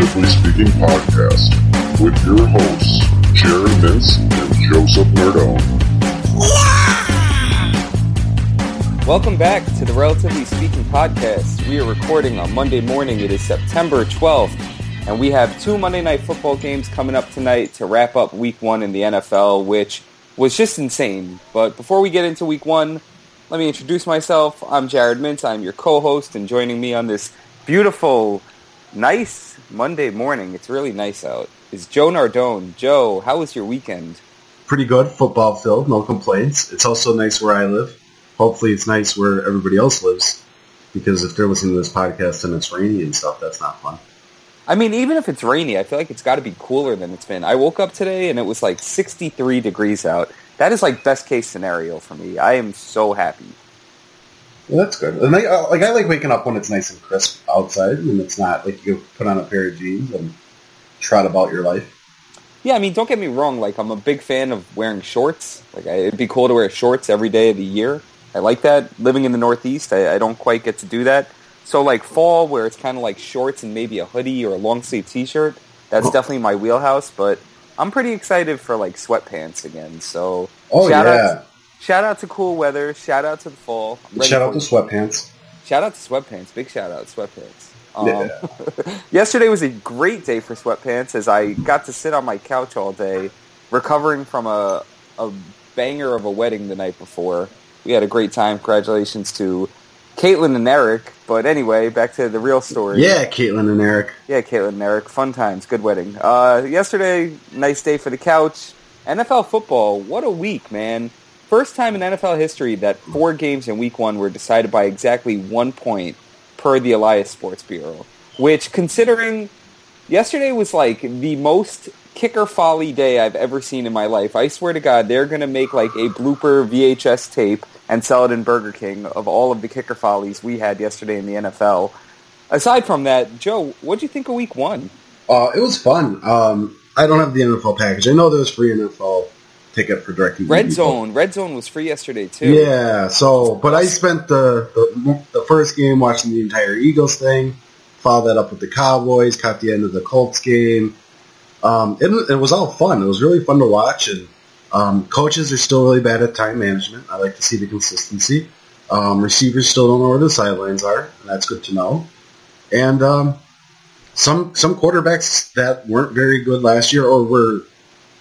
Relatively Speaking podcast with your hosts, Jared Mintz and Joseph Nardone. Welcome back to the Relatively Speaking podcast. We are recording on Monday morning. It is September 12th, and we have two Monday Night Football games coming up tonight to wrap up Week 1 in the NFL, which was just insane. But before we get into Week 1, let me introduce myself. I'm Jared Mintz. I'm your co-host, and joining me on this beautiful, nice Monday morning, it's really nice out, is Joe Nardone. Joe, how was your weekend? Pretty good, football filled, no complaints. It's also nice where I live. Hopefully it's nice where everybody else lives, because if they're listening to this podcast and it's rainy and stuff, that's not fun. I mean, even if it's rainy, I feel like it's got to be cooler than it's been. I woke up today and it was like 63 degrees out. That is like best case scenario for me. I am so happy. That's good. And I, uh, like I like waking up when it's nice and crisp outside, and it's not like you put on a pair of jeans and trot about your life. Yeah, I mean, don't get me wrong. Like, I'm a big fan of wearing shorts. Like, I, it'd be cool to wear shorts every day of the year. I like that. Living in the Northeast, I, I don't quite get to do that. So, like fall, where it's kind of like shorts and maybe a hoodie or a long sleeve T-shirt, that's Oh. definitely my wheelhouse. But I'm pretty excited for like sweatpants again. So, Oh shout yeah! out, shout out to cool weather. Shout out to the fall. Shout out to sweatpants. Shout out to sweatpants. Big shout out to sweatpants. Um, Yeah. yesterday was a great day for sweatpants as I got to sit on my couch all day, recovering from a, a banger of a wedding the night before. We had a great time. Congratulations to Caitlin and Eric. But anyway, back to the real story. Yeah, Caitlin and Eric. Yeah, Caitlin and Eric. Fun times. Good wedding. Uh, yesterday, nice day for the couch. NFL football. What a week, man. First time in NFL history that four games in week one were decided by exactly one point per the Elias Sports Bureau. Which, considering yesterday was like the most kicker folly day I've ever seen in my life. I swear to God, they're going to make like a blooper VHS tape and sell it in Burger King of all of the kicker follies we had yesterday in the NFL. Aside from that, Joe, what do you think of week one? Uh, it was fun. Um, I don't have the NFL package. I know there was free NFL ticket for DirecTV. Red Zone. Red Zone was free yesterday too. Yeah. So, but I spent the, the the first game watching the entire Eagles thing. Followed that up with the Cowboys. Caught the end of the Colts game. Um, it, it was all fun. It was really fun to watch, and um, coaches are still really bad at time management. I like to see the consistency. Um, receivers still don't know where the sidelines are, and that's good to know. And um, some some quarterbacks that weren't very good last year or were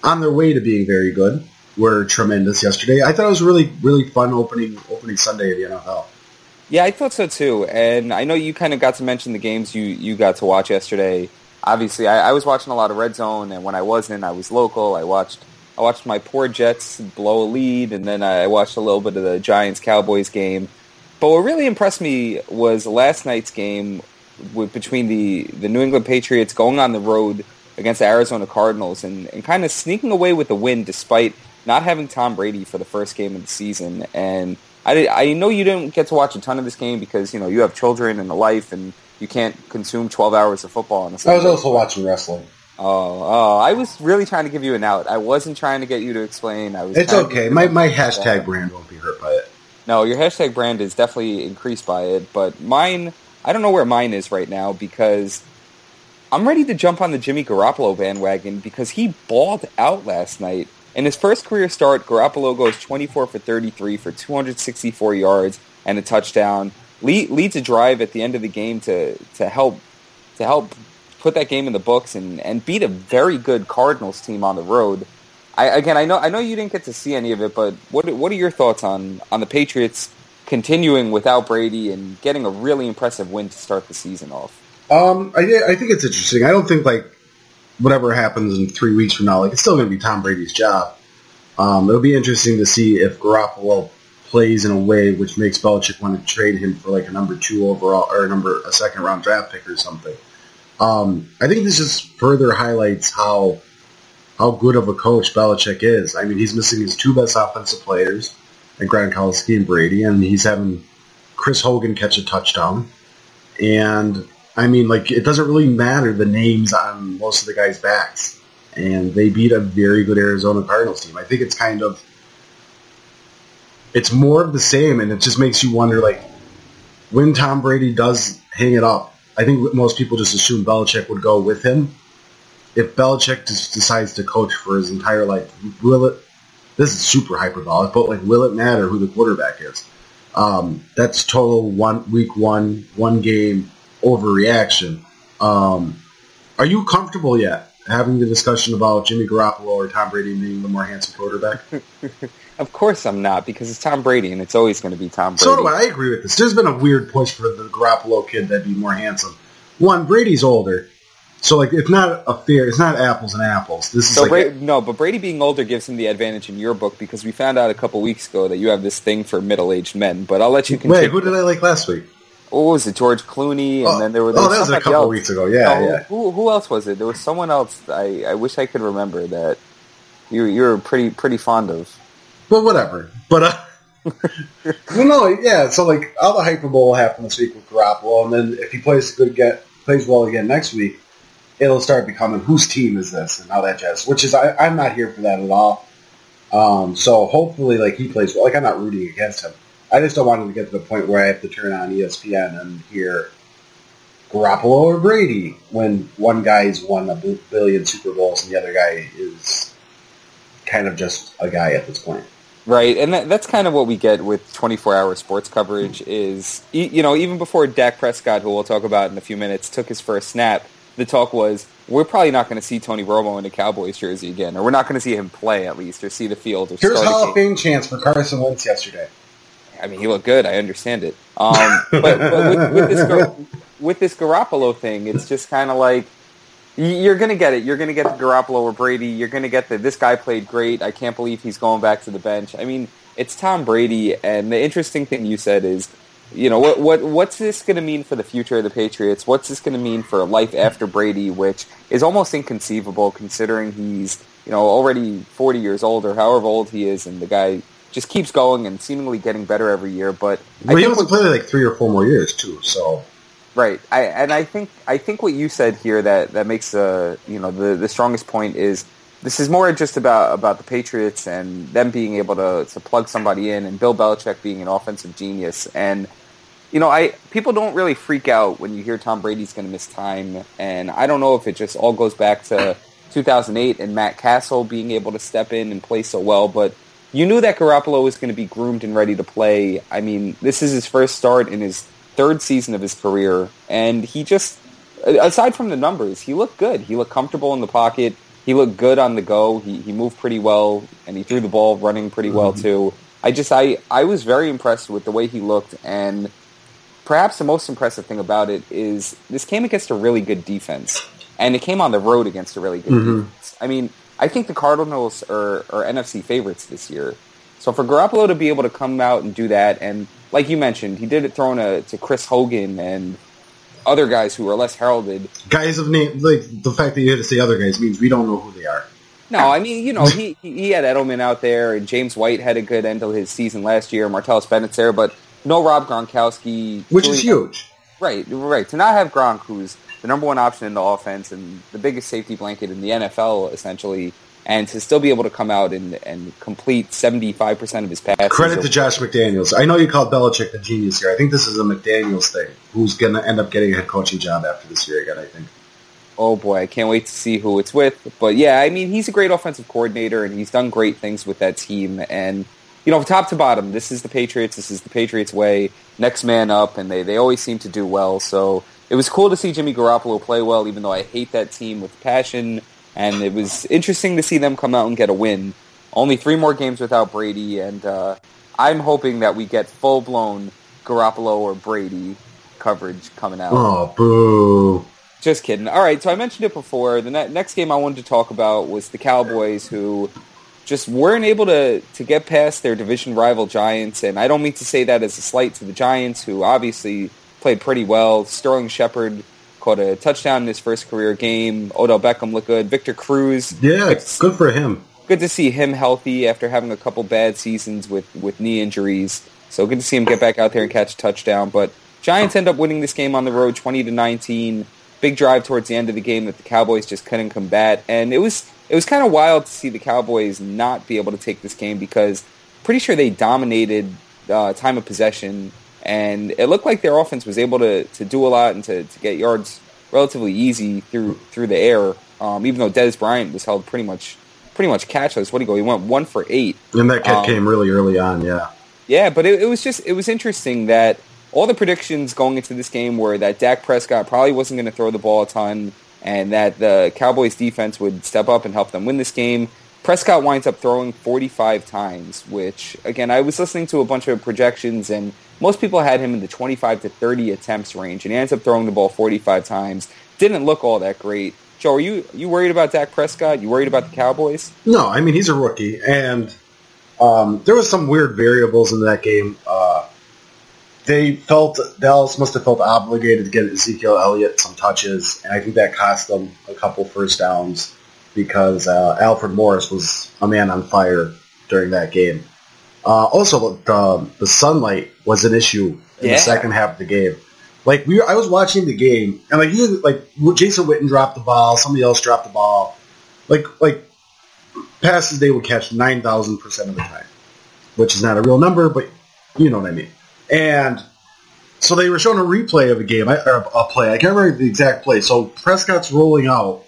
on their way to being very good were tremendous yesterday. I thought it was really really fun opening opening Sunday of the NFL. Yeah, I thought so too. And I know you kind of got to mention the games you, you got to watch yesterday. Obviously, I, I was watching a lot of Red Zone, and when I wasn't, I was local. I watched I watched my poor Jets blow a lead, and then I watched a little bit of the Giants Cowboys game. But what really impressed me was last night's game with, between the, the New England Patriots going on the road against the Arizona Cardinals and, and kind of sneaking away with the win despite not having Tom Brady for the first game of the season. And I, did- I know you didn't get to watch a ton of this game because, you know, you have children and a life and you can't consume 12 hours of football on a I was also watching wrestling. Oh, oh, I was really trying to give you an out. I wasn't trying to get you to explain. I was It's okay. My my hashtag brand won't be hurt by it. No, your hashtag brand is definitely increased by it, but mine, I don't know where mine is right now because I'm ready to jump on the Jimmy Garoppolo bandwagon because he balled out last night. In his first career start, Garoppolo goes 24 for 33 for 264 yards and a touchdown. Lead, leads a drive at the end of the game to, to help to help put that game in the books and, and beat a very good Cardinals team on the road. I, again, I know I know you didn't get to see any of it, but what what are your thoughts on, on the Patriots continuing without Brady and getting a really impressive win to start the season off? Um, I I think it's interesting. I don't think like whatever happens in three weeks from now, like it's still going to be Tom Brady's job. Um, it'll be interesting to see if Garoppolo plays in a way which makes Belichick want to trade him for like a number two overall or a number a second round draft pick or something. Um, I think this just further highlights how how good of a coach Belichick is. I mean, he's missing his two best offensive players, and Gronkowski and Brady, and he's having Chris Hogan catch a touchdown. And I mean, like, it doesn't really matter the names on most of the guys' backs. And they beat a very good Arizona Cardinals team. I think it's kind of, it's more of the same, and it just makes you wonder, like, when Tom Brady does hang it up, I think most people just assume Belichick would go with him. If Belichick just decides to coach for his entire life, will it? This is super hyperbolic, but like, will it matter who the quarterback is? Um, that's total one week one one game overreaction. Um, are you comfortable yet having the discussion about Jimmy Garoppolo or Tom Brady being the more handsome quarterback? of course I'm not because it's Tom Brady and it's always going to be Tom Brady. So do I. I agree with this. There's been a weird push for the Garoppolo kid that'd be more handsome. One, Brady's older. So like it's not a fair. It's not apples and apples. This is so like Bra- no, but Brady being older gives him the advantage in your book because we found out a couple weeks ago that you have this thing for middle-aged men. But I'll let you continue. Wait, who did I like last week? What was it? George Clooney, and oh, then there were. There oh, was that was a couple else. weeks ago. Yeah, no, yeah. Who, who else was it? There was someone else. I, I wish I could remember that. You you were pretty pretty fond of. Well, whatever. But uh, well, no, yeah. So like all the hyperbole will happen this week with Garoppolo, and then if he plays good, get plays well again next week, it'll start becoming whose team is this and all that jazz. Which is I, I'm not here for that at all. Um, so hopefully, like he plays well. Like I'm not rooting against him. I just don't want to get to the point where I have to turn on ESPN and hear Garoppolo or Brady when one guy's won a billion Super Bowls and the other guy is kind of just a guy at this point. Right, and that, that's kind of what we get with 24-hour sports coverage is, you know, even before Dak Prescott, who we'll talk about in a few minutes, took his first snap, the talk was, we're probably not going to see Tony Romo in a Cowboys jersey again, or we're not going to see him play at least, or see the field. Or Here's Hall of. Fame chance for Carson Wentz yesterday. I mean, he looked good. I understand it. Um, but, but with, with, this with this Garoppolo thing, it's just kind of like you're going to get it. You're going to get the Garoppolo or Brady. You're going to get the this guy played great. I can't believe he's going back to the bench. I mean, it's Tom Brady, and the interesting thing you said is, you know, what what what's this going to mean for the future of the Patriots? What's this going to mean for life after Brady, which is almost inconceivable considering he's you know already 40 years old or however old he is, and the guy just keeps going and seemingly getting better every year. But Well, he think wants to play like three or four more years too. So Right, I, and I think I think what you said here that that makes uh, you know the the strongest point is this is more just about about the Patriots and them being able to to plug somebody in and Bill Belichick being an offensive genius and you know I people don't really freak out when you hear Tom Brady's going to miss time and I don't know if it just all goes back to 2008 and Matt Cassel being able to step in and play so well but you knew that Garoppolo was going to be groomed and ready to play. I mean, this is his first start in his third season of his career, and he just, aside from the numbers, he looked good. He looked comfortable in the pocket. He looked good on the go. He, he moved pretty well, and he threw the ball running pretty well mm-hmm. too. I just, I, I was very impressed with the way he looked, and perhaps the most impressive thing about it is this came against a really good defense, and it came on the road against a really good mm-hmm. defense. I mean, I think the Cardinals are, are NFC favorites this year. So for Garoppolo to be able to come out and do that, and like you mentioned, he did it throwing a, to Chris Hogan and other guys who are less heralded. guys of name, like the fact that you had to say other guys means we don't know who they are. No, I mean, you know, he, he had Edelman out there, and James White had a good end of his season last year. Martellus Bennett's there, but no Rob Gronkowski. Which is huge. Right, right. To not have Gronk, who's the number one option in the offense and the biggest safety blanket in the NFL, essentially, and to still be able to come out and, and complete 75% of his passes. Credit to Josh McDaniels. I know you called Belichick the genius here. I think this is a McDaniels thing. Who's going to end up getting a head coaching job after this year again? I think. Oh boy, I can't wait to see who it's with. But yeah, I mean, he's a great offensive coordinator, and he's done great things with that team. And you know, top to bottom, this is the Patriots. This is the Patriots way. Next man up, and they they always seem to do well. So it was cool to see Jimmy Garoppolo play well, even though I hate that team with passion. And it was interesting to see them come out and get a win. Only three more games without Brady, and uh, I'm hoping that we get full blown Garoppolo or Brady coverage coming out. Oh, boo! Just kidding. All right, so I mentioned it before. The ne- next game I wanted to talk about was the Cowboys, who just weren't able to, to get past their division rival Giants. And I don't mean to say that as a slight to the Giants, who obviously played pretty well. Sterling Shepard caught a touchdown in his first career game. Odell Beckham looked good. Victor Cruz, Yeah, good for him. good to see him healthy after having a couple bad seasons with, with knee injuries. So good to see him get back out there and catch a touchdown. But Giants end up winning this game on the road, twenty to nineteen. Big drive towards the end of the game that the Cowboys just couldn't combat, and it was it was kind of wild to see the Cowboys not be able to take this game because pretty sure they dominated uh, time of possession and it looked like their offense was able to, to do a lot and to, to get yards relatively easy through through the air. Um, even though Dez Bryant was held pretty much pretty much catchless. What do you go? He went one for eight, and that Um, came really early on. Yeah, yeah, but it, it was just it was interesting that all the predictions going into this game were that Dak Prescott probably wasn't going to throw the ball a ton, and that the Cowboys defense would step up and help them win this game. Prescott winds up throwing 45 times, which again I was listening to a bunch of projections, and most people had him in the 25 to 30 attempts range, and he ends up throwing the ball 45 times. Didn't look all that great. Joe, are you you worried about Dak Prescott? You worried about the Cowboys? no, I mean he's a rookie, and um, there was some weird variables in that game. Uh, they felt Dallas must have felt obligated to get Ezekiel Elliott some touches, and I think that cost them a couple first downs because uh, Alfred Morris was a man on fire during that game. Uh, also, the the sunlight was an issue in Yeah. the second half of the game. Like we, I was watching the game, and like you, like Jason Witten dropped the ball, somebody else dropped the ball. Like like passes they would catch nine thousand percent of the time, which is not a real number, but you know what I mean. And so they were showing a replay of a game, a play. I can't remember the exact play. So Prescott's rolling out,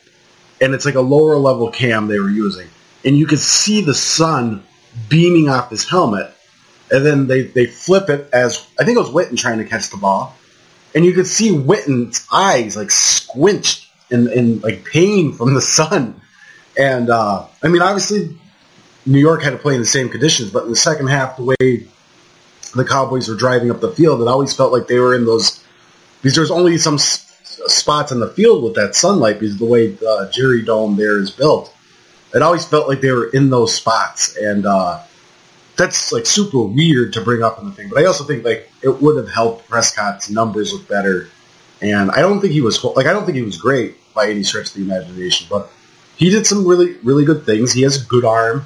and it's like a lower level cam they were using, and you could see the sun beaming off his helmet, and then they they flip it as I think it was Witten trying to catch the ball, and you could see Witten's eyes like squinched in in like pain from the sun. And uh, I mean, obviously, New York had to play in the same conditions, but in the second half, the way the Cowboys were driving up the field, it always felt like they were in those because there was only some spots in the field with that sunlight because the way the Jerry Dome there is built. It always felt like they were in those spots, and uh, that's like super weird to bring up in the thing. But I also think like it would have helped Prescott's numbers look better. And I don't think he was like I don't think he was great by any stretch of the imagination, but he did some really really good things. He has a good arm.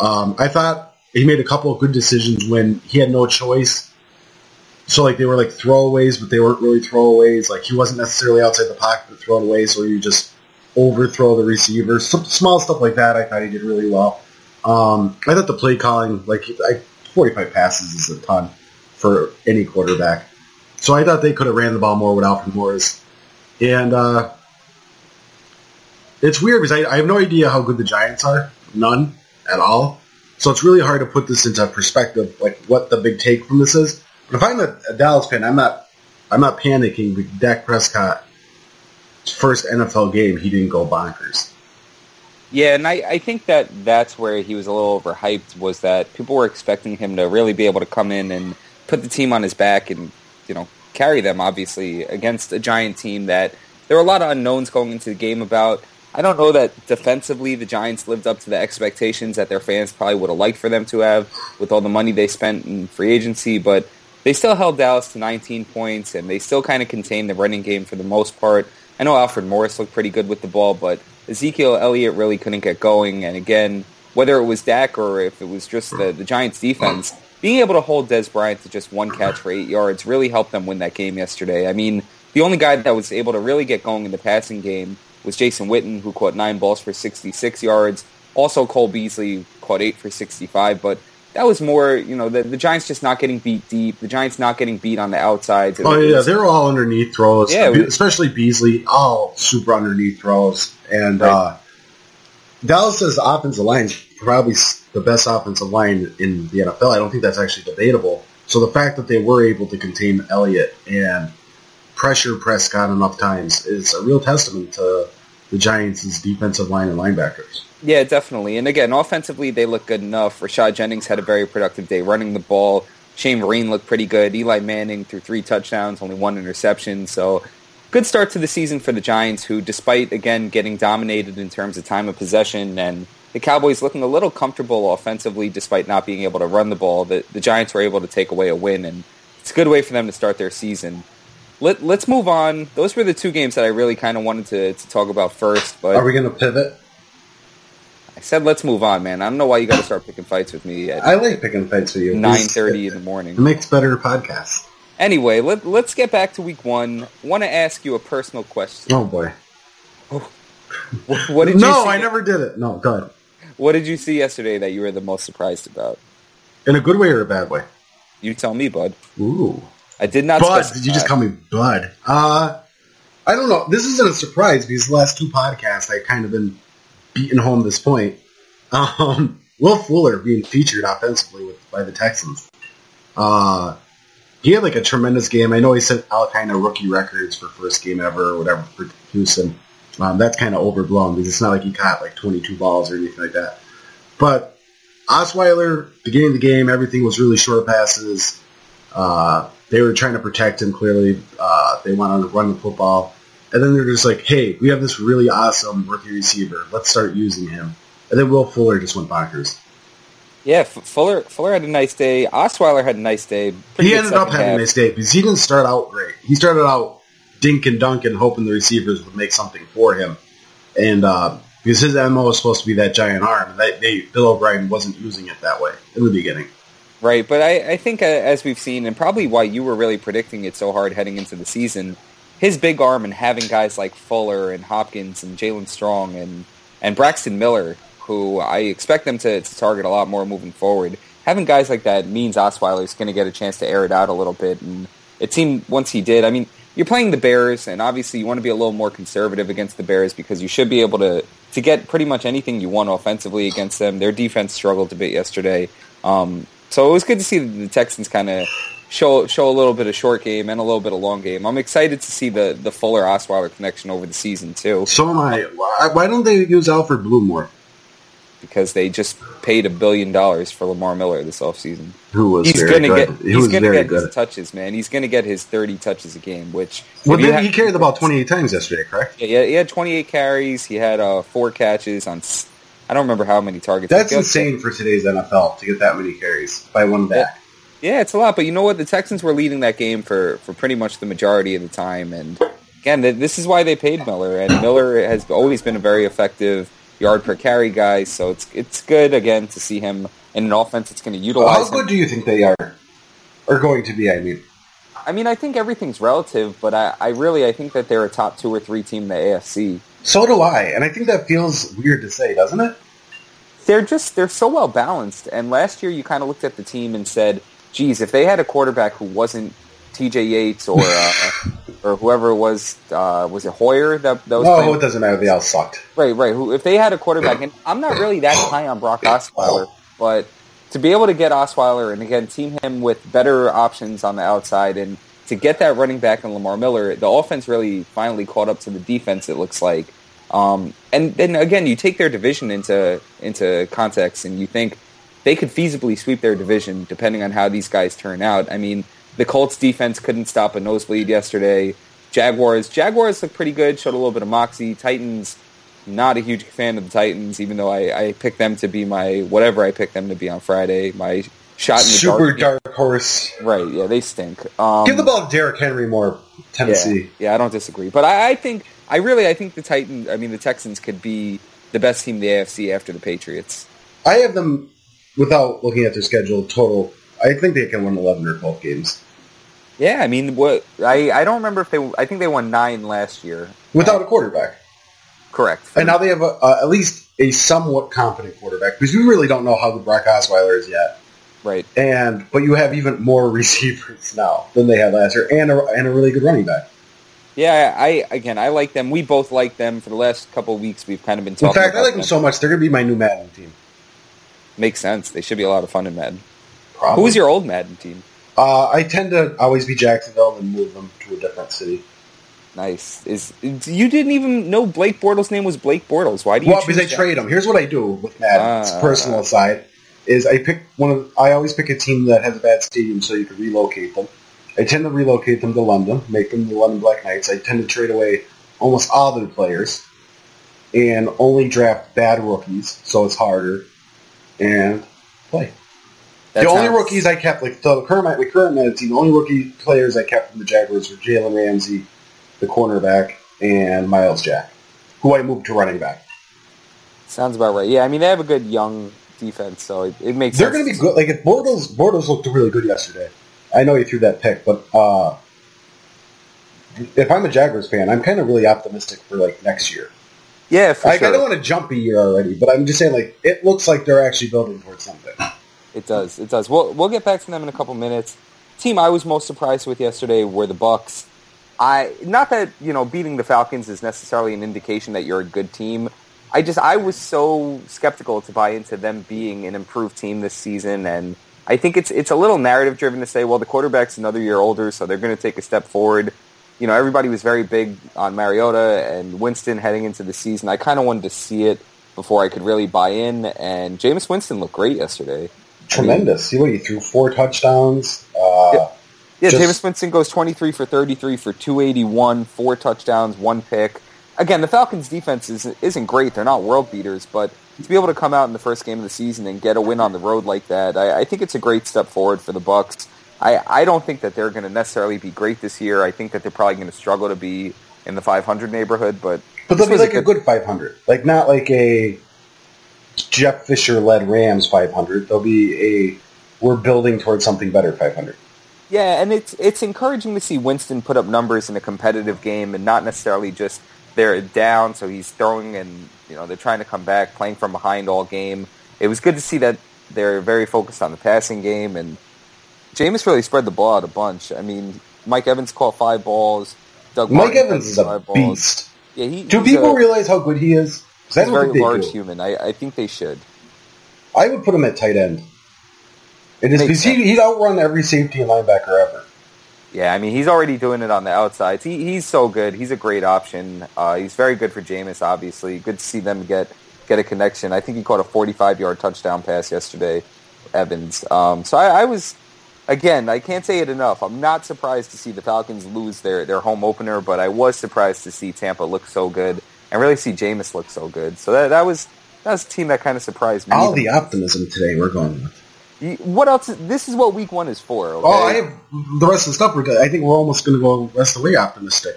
Um, I thought he made a couple of good decisions when he had no choice. So like they were like throwaways, but they weren't really throwaways. Like he wasn't necessarily outside the pocket to throw it away, so you just overthrow the receiver. Some small stuff like that. I thought he did really well. Um, I thought the play calling, like I, 45 passes is a ton for any quarterback. So I thought they could have ran the ball more with Alfred Morris. And uh, it's weird because I, I have no idea how good the Giants are. None at all. So it's really hard to put this into perspective, like what the big take from this is. But if I'm a, Dallas fan, I'm not, I'm not panicking. Dak Prescott, first NFL game, he didn't go bonkers. Yeah, and I, I think that that's where he was a little overhyped was that people were expecting him to really be able to come in and put the team on his back and, you know, carry them, obviously, against a giant team that there were a lot of unknowns going into the game about. I don't know that defensively the Giants lived up to the expectations that their fans probably would have liked for them to have with all the money they spent in free agency, but they still held Dallas to 19 points and they still kind of contained the running game for the most part. I know Alfred Morris looked pretty good with the ball, but Ezekiel Elliott really couldn't get going. And again, whether it was Dak or if it was just the, the Giants defense, being able to hold Dez Bryant to just one catch for eight yards really helped them win that game yesterday. I mean, the only guy that was able to really get going in the passing game was Jason Witten, who caught nine balls for 66 yards. Also, Cole Beasley caught eight for 65, but that was more, you know, the, the Giants just not getting beat deep, the Giants not getting beat on the outsides. It Oh was- yeah, they were all underneath throws. Yeah, especially Beasley, all super underneath throws. And Right. uh, Dallas's offensive line is probably the best offensive line in the NFL. I don't think that's actually debatable. So the fact that they were able to contain Elliott and pressure Prescott enough times is a real testament to the Giants' defensive line and linebackers. Yeah, definitely. And again, offensively, they look good enough. Rashad Jennings had a very productive day running the ball. Shane Vereen looked pretty good. Eli Manning threw three touchdowns, only one interception. So good start to the season for the Giants, who, despite, again, getting dominated in terms of time of possession and the Cowboys looking a little comfortable offensively despite not being able to run the ball, the, the Giants were able to take away a win. And it's a good way for them to start their season. Let, let's move on. Those were the two games that I really kind of wanted to, to talk about first. But Are we going to pivot? I said let's move on, man. I don't know why you got to start picking fights with me at I like picking fights with you. nine thirty in the morning. It makes better podcasts. Anyway, let let's get back to week one. Want to ask you a personal question. Oh boy. What, what did you no, see, I never did it. No, go ahead. What did you see yesterday that you were the most surprised about? In a good way or a bad way? You tell me, bud. Ooh. I did not. Bud, specify. did you just call me Bud? Uh, I don't know. This isn't a surprise because the last two podcasts I've kind of been beating home this point. Um, Will Fuller being featured offensively with, by the Texans. Uh, he had like a tremendous game. I know he set out kind of rookie records for first game ever or whatever for Houston. Um, that's kind of overblown because it's not like he caught like 22 balls or anything like that. But Osweiler, beginning of the game, everything was really short passes. Uh, they were trying to protect him clearly. Uh, they wanted to run the football. And then they're just like, hey, we have this really awesome rookie receiver. Let's start using him. And then Will Fuller just went bonkers. Yeah, F- Fuller Fuller had a nice day. Osweiler had a nice day. Pretty he ended up having a nice day because he didn't start out great. He started out dink and dunk and hoping the receivers would make something for him. And uh, because his MO was supposed to be that giant arm, and they, Bill O'Brien wasn't using it that way in the beginning. Right, but I, I think uh, as we've seen, and probably why you were really predicting it so hard heading into the season, his big arm and having guys like Fuller and Hopkins and Jaelen Strong and, and Braxton Miller, who I expect them to, to target a lot more moving forward, having guys like that means Osweiler's going to get a chance to air it out a little bit. And it seemed once he did, I mean, you're playing the Bears, and obviously you want to be a little more conservative against the Bears because you should be able to, to get pretty much anything you want offensively against them. Their defense struggled a bit yesterday. Um, so it was good to see the Texans kind of show show a little bit of short game and a little bit of long game. I'm excited to see the the Fuller Osweiler connection over the season too, So am I. Why, don't they use Alfred Blue more? because they just paid a billion dollars for Lamar Miller this offseason. Who was He's gonna good. get he he's was gonna very get good. his touches, man. He's gonna get his 30 touches a game, which Well, then he carried the ball 28 times yesterday, correct? Yeah, he had 28 carries. He had uh, four catches on. I don't remember how many targets. That's insane for today's NFL to get that many carries by one back. Yeah, it's a lot, but you know what? The Texans were leading that game for, for pretty much the majority of the time, and again, this is why they paid Miller, and Miller has always been a very effective yard per carry guy. So it's it's good again to see him in an offense that's going to Well, utilize how good him. do you think they are? Are going to be, I mean. I mean, I think everything's relative, but I, I really I think that they're a top two or three team in the AFC. So do I, and I think that feels weird to say, doesn't it? they're just they're so well balanced. And last year, you kind of looked at the team and said, "Geez, if they had a quarterback who wasn't T.J. Yates or uh, or whoever it was, uh, was it Hoyer that, that was No, playing? it doesn't matter. They all sucked. right, right? Who if they had a quarterback? And I'm not really that high on Brock Osweiler, but to be able to get Osweiler and again team him with better options on the outside and to get that running back in Lamar Miller, the offense really finally caught up to the defense. It looks like. Um, and then again, you take their division into into context, and you think they could feasibly sweep their division depending on how these guys turn out. I mean, the Colts defense couldn't stop a nosebleed yesterday. Jaguars, Jaguars look pretty good, showed a little bit of moxie. Titans, not a huge fan of the Titans, even though I, I picked them to be my whatever I picked them to be on Friday. My shot in the Super dark. dark horse. Right? Yeah, they stink. Um, Give the ball to Derrick Henry more, Tennessee. yeah, yeah, I don't disagree. But I, I think I really I think the Titans I mean the Texans could be the best team in the AFC after the Patriots. I have them, without looking at their schedule, total. I think they can win 11 or 12 games. Yeah, I mean what I, I don't remember if they I think they won nine last year. Without a quarterback. Correct. And now they have a, uh, at least a somewhat competent quarterback because we really don't know how the Brock Osweiler is yet. right. And but you have even more receivers now than they had last year, and a, and a really good running back. Yeah, I again I like them. We both like them for the last couple of weeks. We've kind of been In talking. fact, I like them so much they're going to be my new Madden team. Makes sense. They should be a lot of fun in Madden. Probably. Who's your old Madden team? Uh, I tend to always be Jacksonville and move them to a different city. Nice. Is you didn't even know Blake Bortles' name was Blake Bortles? Why do you? Well, because I trade them. Here's what I do with Madden. it's Ah. personal side. Is I pick one of. I always pick a team that has a bad stadium, so you can relocate them. I tend to relocate them to London, make them the London Black Knights. I tend to trade away almost all their players, and only draft bad rookies, so it's harder, and play. That the only rookies I kept, like the current my current team, the only rookie players I kept from the Jaguars were Jalen Ramsey, the cornerback, and Myles Jack, who I moved to running back. sounds about right. Yeah, I mean they have a good young defense, so it, it makes. Sense. They're going to be good. Like if Bortles, Bortles looked really good yesterday. I know he threw that pick, but uh, if I'm a Jaguars fan, I'm kind of really optimistic for like next year. Yeah, for Like sure. I don't want to jump a year already, but I'm just saying like it looks like they're actually building towards something. It does. It does. We'll we'll get back to them in a couple minutes. team I was most surprised with yesterday were the Bucks. I not that you know beating the Falcons is necessarily an indication that you're a good team. I just I was so skeptical to buy into them being an improved team this season, and I think it's it's a little narrative driven to say, well, the quarterback's another year older, so they're going to take a step forward. You know, everybody was very big on Mariota and Winston heading into the season. I kind of wanted to see it before I could really buy in, and Jameis Winston looked great yesterday. Tremendous. See what he threw four touchdowns. Uh, Yeah. Yeah, Just- Jameis Winston goes 23 for 33 for 281, four touchdowns, one pick. Again, the Falcons' defense is, isn't great. They're not world beaters, but to be able to come out in the first game of the season and get a win on the road like that, I, I think it's a great step forward for the Bucks. I, I don't think that they're going to necessarily be great this year. I think that they're probably going to struggle to be in the 500 neighborhood, but But they'll be like a good 500. Like, not like a Jeff Fisher led Rams 500. They'll be a we're building towards something better 500. Yeah, and it's it's encouraging to see Winston put up numbers in a competitive game and not necessarily just they're down, so he's throwing and you know they're trying to come back, playing from behind all game. It was good to see that they're very focused on the passing game, and Jameis really spread the ball out a bunch. I mean, Mike Evans caught five balls. Doug Mike Martin Evans is a beast. Yeah, he, Do people a, realize how good he is? He's a very large do. human. I, I think they should. I would put him at tight end. It is because he, he'd outrun every safety and linebacker ever. Yeah, I mean, he's already doing it on the outsides. He, he's so good. He's a great option. Uh, he's very good for Jameis, obviously. Good to see them get get a connection. I think he caught a 45-yard touchdown pass yesterday, Evans. Um, so I, I was, again, I can't say it enough. I'm not surprised to see the Falcons lose their, their home opener, but I was surprised to see Tampa look so good and really see Jameis look so good. So that, that was that was a team that kind of surprised me. All the optimism today we're going with. What else? This is what Week One is for. Okay? Oh, I have the rest of the stuff. We're good. I think we're almost going to go the rest of the way optimistic.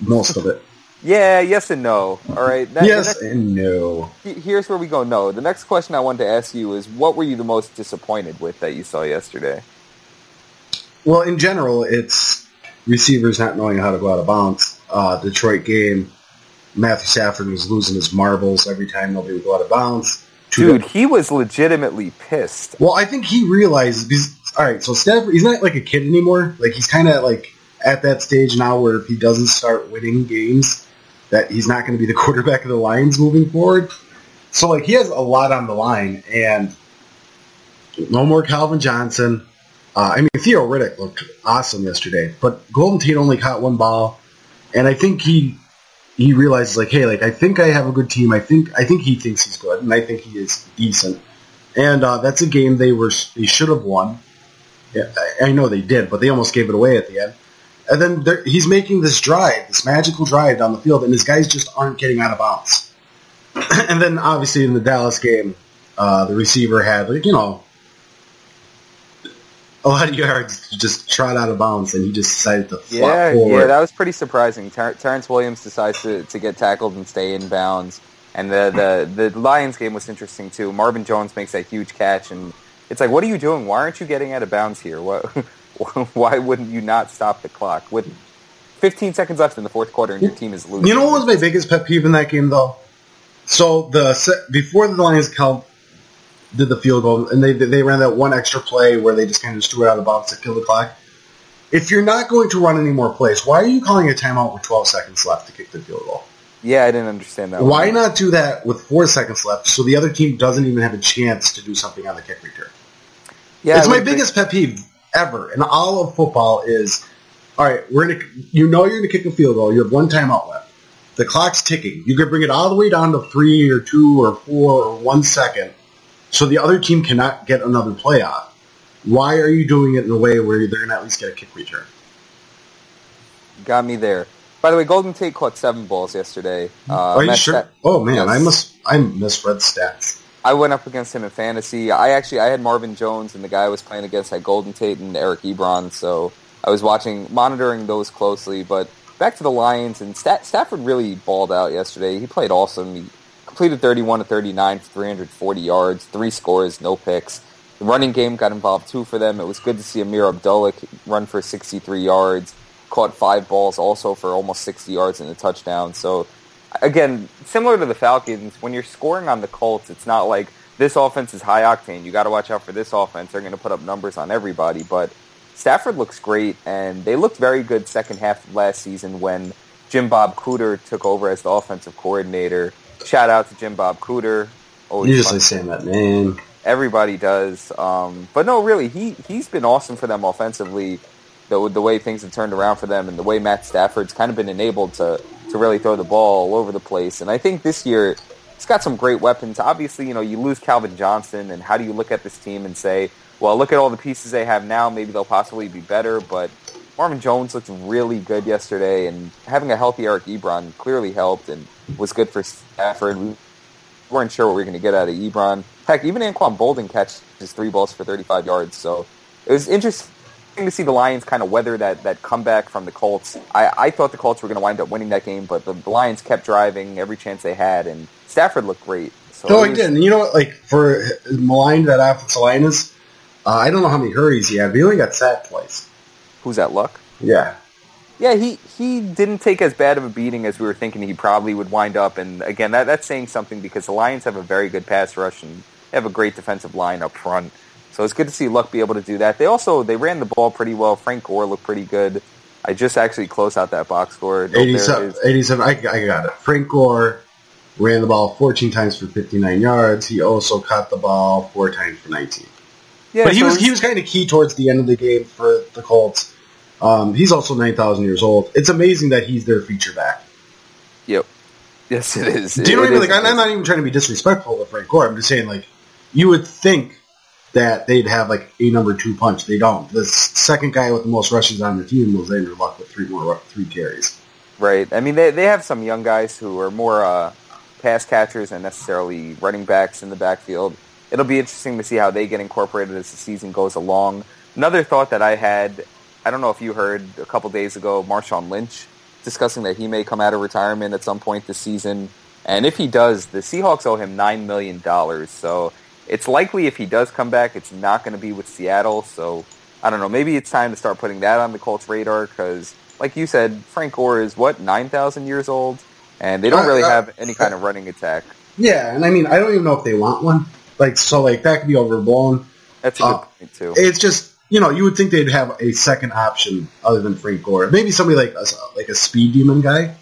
Most of it. yeah, yes and no. All right. That- yes next- and no. Here's where we go. No, the next question I wanted to ask you is, what were you the most disappointed with that you saw yesterday? Well, in general, it's receivers not knowing how to go out of bounds. Uh, Detroit game, Matthew Stafford was losing his marbles every time nobody would go out of bounds. Dude, he was legitimately pissed. well, I think he realizes because all right, so Stafford, he's not like a kid anymore. Like he's kind of like at that stage now where if he doesn't start winning games, that he's not going to be the quarterback of the Lions moving forward. So like he has a lot on the line, and no more Calvin Johnson. Uh, I mean, Theo Riddick looked awesome yesterday, but Golden Tate only caught one ball, and I think he he realizes like, hey, like I think I have a good team. I think I think he thinks he's good, and I think he is decent. And uh, that's a game they were they should have won. Yeah, I, I know they did, but they almost gave it away at the end. And then he's making this drive, this magical drive down the field, and his guys just aren't getting out of bounds. and then obviously in the Dallas game, uh, the receiver had like you know a lot of yards just trot out of bounds, and he just decided to Yeah, forward. yeah, that was pretty surprising. Ter- Terrance Williams decides to, to get tackled and stay in bounds. And the, the, the Lions game was interesting, too. Marvin Jones makes that huge catch, and it's like, what are you doing? Why aren't you getting out of bounds here? What, why wouldn't you not stop the clock? With 15 seconds left in the fourth quarter and your team is losing. You know what was my biggest pet peeve in that game, though? So the before the Lions count did the field goal, and they they ran that one extra play where they just kind of just threw it out of bounds to kill the clock. If you're not going to run any more plays, why are you calling a timeout with 12 seconds left to kick the field goal? Yeah, I didn't understand that. Why one. not do that with four seconds left so the other team doesn't even have a chance to do something on the kick return? Yeah, it's my biggest pet peeve ever in all of football is, all right, we're gonna, you know you're going to kick a field goal. You have one timeout left. The clock's ticking. You could bring it all the way down to three or two or four or one second so the other team cannot get another play off. Why are you doing it in a way where they're going to at least get a kick return? Got me there. By the way, Golden Tate caught seven balls yesterday. Uh, are you sure? Oh man, I Yes. must I misread stats. I went up against him in fantasy. I actually I had Marvin Jones and the guy I was playing against had Golden Tate and Eric Ebron, so I was watching monitoring those closely. But back to the Lions and Stafford really balled out yesterday. He played awesome. He completed 31 to 39 for 340 yards, three scores, no picks. The running game got involved too for them. It was good to see Ameer Abdullah run for 63 yards, caught five balls also for almost 60 yards and a touchdown. So again, similar to the Falcons, when you're scoring on the Colts, it's not like this offense is high octane. You got to watch out for this offense. They're going to put up numbers on everybody. But Stafford looks great, and they looked very good second half of last season when Jim Bob Cooter took over as the offensive coordinator. Shout out to Jim Bob Cooter. Always like saying that name. Everybody does, um, but no, really, he he's been awesome for them offensively. The, the way things have turned around for them, and the way Matt Stafford's kind of been enabled to to really throw the ball all over the place. And I think this year it's got some great weapons. Obviously, you know, you lose Calvin Johnson, and how do you look at this team and say, well, look at all the pieces they have now. Maybe they'll possibly be better, but Marvin Jones looked really good yesterday, and having a healthy Eric Ebron clearly helped and was good for Stafford. We weren't sure what we were going to get out of Ebron. Heck, even Anquan Boldin catches three balls for 35 yards. So it was interesting to see the Lions kind of weather that, that comeback from the Colts. I, I thought the Colts were going to wind up winning that game, but the, the Lions kept driving every chance they had, and Stafford looked great. So no, he didn't. you know what? Like for maligned that offensive line is, uh, I don't know how many hurries he had. But he only got sacked twice. Who's that? Luck. Yeah. Yeah, he, he didn't take as bad of a beating as we were thinking he probably would wind up. And again, that, that's saying something because the Lions have a very good pass rush and they have a great defensive line up front. So it's good to see Luck be able to do that. They also they ran the ball pretty well. Frank Gore looked pretty good. I just actually closed out that box score. 87, 87 I, I got it. Frank Gore ran the ball 14 times for 59 yards. He also caught the ball four times for 19. Yeah, but he so was he was kind of key towards the end of the game for the Colts. Um, he's also 9,000 years old. It's amazing that he's their feature back. Yep. Yes, it is. Do you know what I mean? Like, I'm not even trying to be disrespectful to Frank Gore. I'm just saying, like, you would think that they'd have like a number two punch. They don't. The second guy with the most rushes on the team was Andrew Luck with three more three carries. Right. I mean, they they have some young guys who are more uh, pass catchers than necessarily running backs in the backfield. It'll be interesting to see how they get incorporated as the season goes along. Another thought that I had, I don't know if you heard a couple days ago, Marshawn Lynch discussing that he may come out of retirement at some point this season. And if he does, the Seahawks owe him $9 million. So it's likely if he does come back, it's not going to be with Seattle. So I don't know. Maybe it's time to start putting that on the Colts' radar because, like you said, Frank Gore is what nine thousand years old, and they don't really have any kind of running attack. Yeah, and I mean, I don't even know if they want one. Like, so like that could be overblown. That's a good uh, point too. It's just you know you would think they'd have a second option other than Frank Gore. Maybe somebody like a, like a speed demon guy.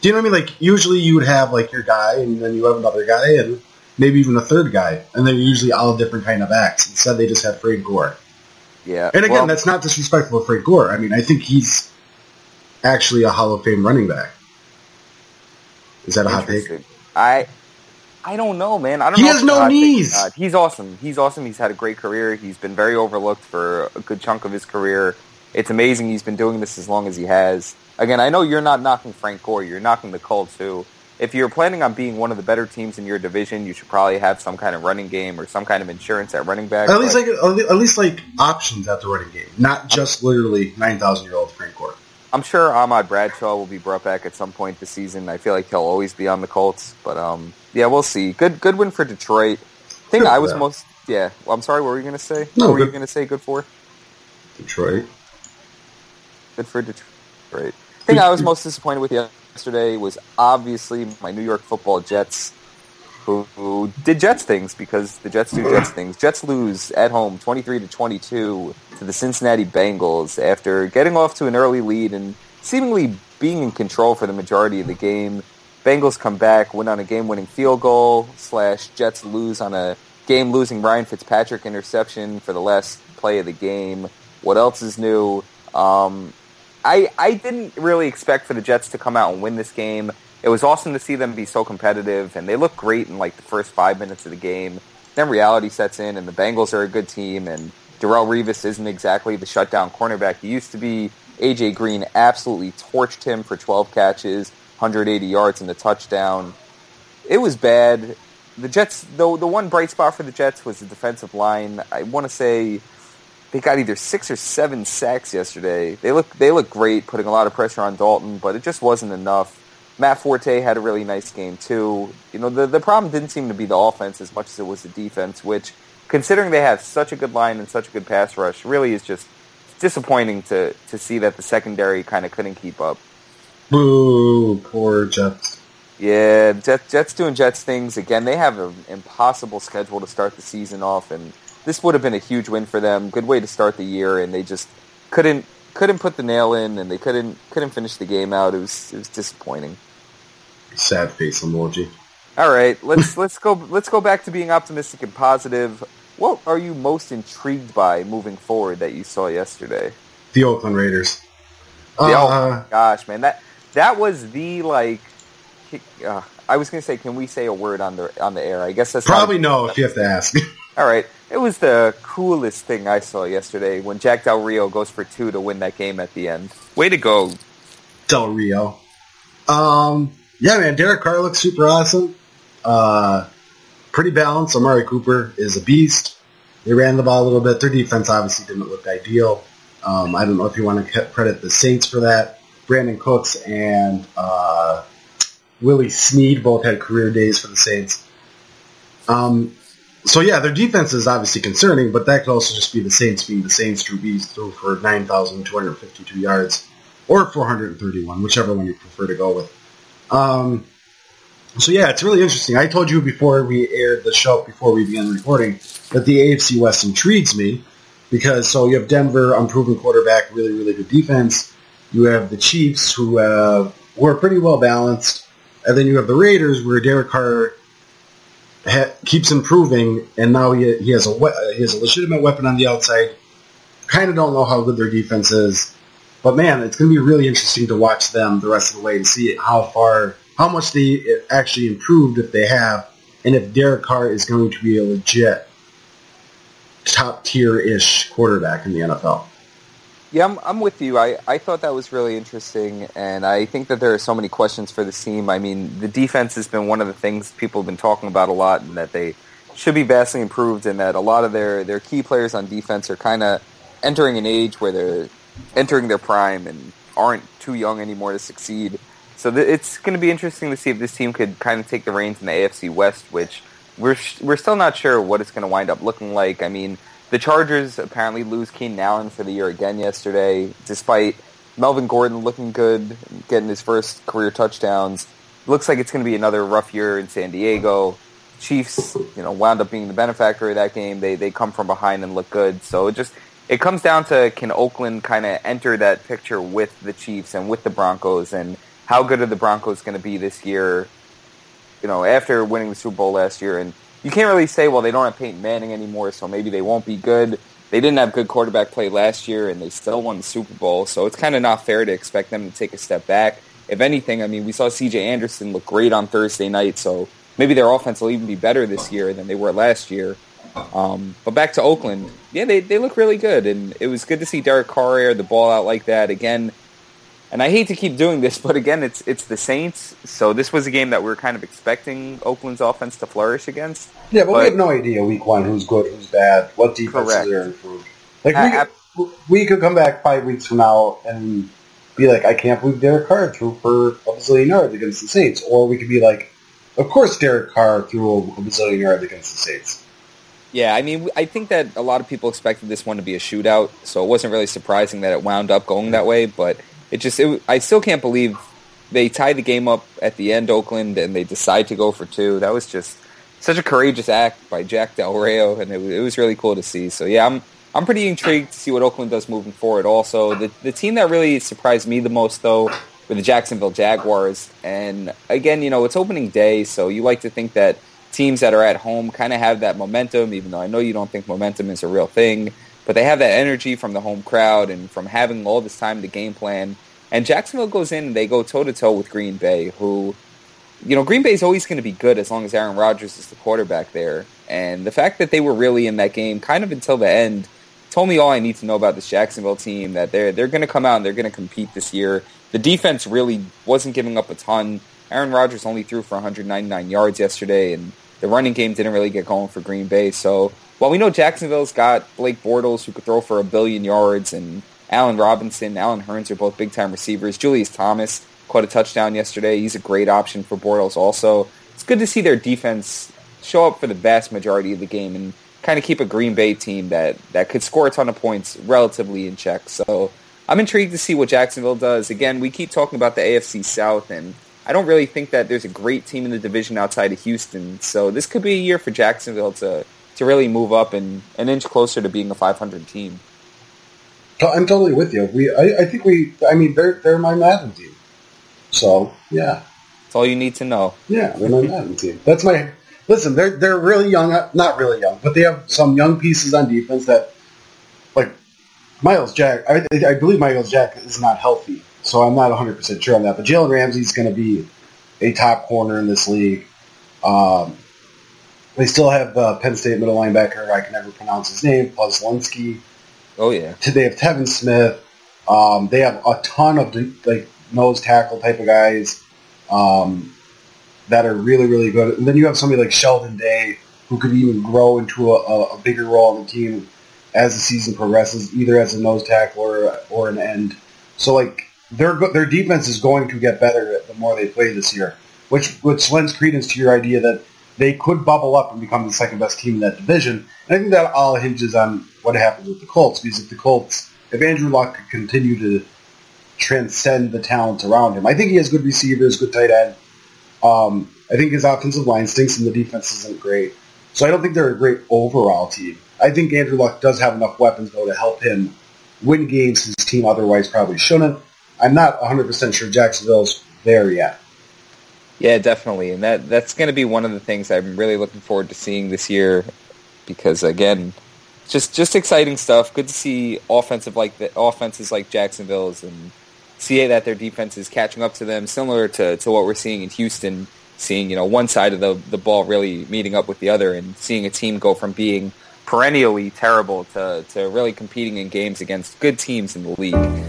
Do you know what I mean? Like usually you would have like your guy, and then you have another guy, and maybe even a third guy, and they're usually all different kind of acts. Instead, they just have Frank Gore. Yeah, and again, well, that's not disrespectful of Frank Gore. I mean, I think he's actually a Hall of Fame running back. Is that a hot take? I I don't know, man. I don't. He know has no knees. He's awesome. He's awesome. He's had a great career. He's been very overlooked for a good chunk of his career. It's amazing he's been doing this as long as he has. Again, I know you're not knocking Frank Gore. You're knocking the Colts too if you're planning on being one of the better teams in your division, you should probably have some kind of running game or some kind of insurance at running back. At least like at least like options at the running game, not just literally nine thousand year old. I'm sure Ahmad Bradshaw will be brought back at some point this season. I feel like he'll always be on the Colts, but um, yeah, we'll see. Good good win for Detroit. Thing I was most yeah. Well, I'm sorry. What were you going to say? No, what were good. you going to say? Good for Detroit. Good for Detroit. Thing I was most disappointed with yesterday was obviously my New York Football Jets, who, did Jets things because the Jets do Jets things. Jets lose at home, twenty three to twenty two, to the Cincinnati Bengals after getting off to an early lead and seemingly being in control for the majority of the game. Bengals come back, win on a game-winning field goal. Slash Jets lose on a game-losing Ryan Fitzpatrick interception for the last play of the game. What else is new? Um, I, I didn't really expect for the Jets to come out and win this game. It was awesome to see them be so competitive, and they look great in like the first five minutes of the game. Then reality sets in, and the Bengals are a good team, and Darrelle Revis isn't exactly the shutdown cornerback he used to be. AJ Green absolutely torched him for 12 catches, 180 yards, and a touchdown. It was bad. The Jets, though, the one bright spot for the Jets was the defensive line. I want to say they got either six or seven sacks yesterday. They look they look great, putting a lot of pressure on Dalton, but it just wasn't enough. Matt Forte had a really nice game too. You know, the the problem didn't seem to be the offense as much as it was the defense, which considering they have such a good line and such a good pass rush, really is just disappointing to to see that the secondary kind of couldn't keep up. Boo, poor Jets. Yeah, Jets, Jets doing Jets things again. They have an impossible schedule to start the season off, and this would have been a huge win for them. Good way to start the year, and they just couldn't couldn't put the nail in, and they couldn't couldn't finish the game out. It was it was disappointing. Sad face emoji. All right, let's let's go let's go back to being optimistic and positive. What are you most intrigued by moving forward that you saw yesterday? The Oakland Raiders. The, uh, oh gosh, man, that that was the like. Uh, I was going to say, can we say a word on the on the air? I guess that's probably no if you have to ask. All right, it was the coolest thing I saw yesterday when Jack Del Rio goes for two to win that game at the end. Way to go, Del Rio. Um, yeah, man, Derek Carr looks super awesome. Uh, pretty balanced. Amari Cooper is a beast. They ran the ball a little bit. Their defense obviously didn't look ideal. Um, I don't know if you want to credit the Saints for that. Brandin Cooks and uh, Willie Snead both had career days for the Saints. Um, so yeah, their defense is obviously concerning, but that could also just be the Saints being the Saints. Drew Brees threw for 9,252 yards or 431, whichever one you prefer to go with. Um, so yeah, it's really interesting. I told you before we aired the show, before we began recording, that the AFC West intrigues me because so you have Denver, unproven quarterback, really really good defense. You have the Chiefs who uh, who are pretty well balanced, and then you have the Raiders where Derek Carr ha- keeps improving, and now he, he has a we- he has a legitimate weapon on the outside. Kind of don't know how good their defense is, but man, it's going to be really interesting to watch them the rest of the way and see how far how much they actually improved if they have, and if Derek Carr is going to be a legit top tier ish quarterback in the NFL. Yeah, I'm, I'm with you. I, I thought that was really interesting, and I think that there are so many questions for this team. I mean, the defense has been one of the things people have been talking about a lot, and that they should be vastly improved, and that a lot of their, their key players on defense are kind of entering an age where they're entering their prime and aren't too young anymore to succeed. So th- it's going to be interesting to see if this team could kind of take the reins in the AFC West, which we're sh- we're still not sure what it's going to wind up looking like. I mean, the Chargers apparently lose Keenan Allen for the year again yesterday, despite Melvin Gordon looking good, getting his first career touchdowns. Looks like it's going to be another rough year in San Diego. Chiefs, you know, wound up being the benefactor of that game. They they come from behind and look good. So it just it comes down to can Oakland kind of enter that picture with the Chiefs and with the Broncos and how good are the Broncos going to be this year? You know, after winning the Super Bowl last year, and you can't really say, well, they don't have Peyton Manning anymore, so maybe they won't be good. They didn't have good quarterback play last year, and they still won the Super Bowl, so it's kind of not fair to expect them to take a step back. If anything, I mean, we saw C.J. Anderson look great on Thursday night, so maybe their offense will even be better this year than they were last year. Um, but back to Oakland, yeah, they, they look really good, and it was good to see Derek Carr air the ball out like that. Again, and I hate to keep doing this, but again, it's it's the Saints. So this was a game that we are kind of expecting Oakland's offense to flourish against. Yeah, but, but we have no idea week one who's good, who's bad, what defenses are improved. Like we, I, could, we could come back five weeks from now and be like, I can't believe Derek Carr threw for a bazillion yards against the Saints, or we could be like, of course Derek Carr threw a bazillion yards against the Saints. Yeah, I mean, I think that a lot of people expected this one to be a shootout, so it wasn't really surprising that it wound up going that way. But it just, it, I still can't believe they tied the game up at the end, Oakland, and they decide to go for two. That was just such a courageous act by Jack Del Rio, and it, it was really cool to see. So yeah, I'm I'm pretty intrigued to see what Oakland does moving forward. Also, the the team that really surprised me the most though were the Jacksonville Jaguars, and again, you know, it's opening day, so you like to think that teams that are at home kind of have that momentum, even though I know you don't think momentum is a real thing but they have that energy from the home crowd and from having all this time to game plan. And Jacksonville goes in and they go toe to toe with Green Bay, who, you know, Green Bay is always going to be good as long as Aaron Rodgers is the quarterback there. And the fact that they were really in that game kind of until the end told me all I need to know about this Jacksonville team that they're they're going to come out and they're going to compete this year. The defense really wasn't giving up a ton. Aaron Rodgers only threw for 199 yards yesterday, and the running game didn't really get going for Green Bay. So while we know Jacksonville's got Blake Bortles who could throw for a billion yards and Allen Robinson, Allen Hurns are both big time receivers. Julius Thomas caught a touchdown yesterday. He's a great option for Bortles also. It's good to see their defense show up for the vast majority of the game and kind of keep a Green Bay team that, that could score a ton of points relatively in check. So I'm intrigued to see what Jacksonville does. Again, we keep talking about the AFC South, and I don't really think that there's a great team in the division outside of Houston. So this could be a year for Jacksonville to to really move up and an inch closer to being a 500 team. I'm totally with you. We, I, I think we, I mean, they're they're my Madden team. So yeah, That's all you need to know. yeah, they're my Madden team. That's my. Listen, they're they're really young, uh, not really young, but they have some young pieces on defense that, like Myles Jack. I, I believe Myles Jack is not healthy, so I'm not 100 percent sure on that. But Jalen Ramsey's going to be a top corner in this league. Um, they still have uh, Penn State middle linebacker. I can never pronounce his name. Poslinski. Oh yeah, They have Telvin Smith. Um, they have a ton of like nose tackle type of guys um, that are really really good. And then you have somebody like Sheldon Day who could even grow into a, a, a bigger role on the team as the season progresses, either as a nose tackle or or an end. So like their their defense is going to get better the more they play this year, which which lends credence to your idea that they could bubble up and become the second best team in that division. And I think that all hinges on what happens with the Colts, because if the Colts, if Andrew Luck could continue to transcend the talent around him, I think he has good receivers, good tight end. Um, I think his offensive line stinks and the defense isn't great. So I don't think they're a great overall team. I think Andrew Luck does have enough weapons, though, to help him win games his team otherwise probably shouldn't. I'm not 100% sure Jacksonville's there yet. yeah, definitely, and that that's going to be one of the things I'm really looking forward to seeing this year, because again, just just exciting stuff. Good to see offensive like the offenses like Jacksonville's and see that their defense is catching up to them, similar to, to what we're seeing in Houston. Seeing you know one side of the the ball really meeting up with the other, and seeing a team go from being perennially terrible to, to really competing in games against good teams in the league.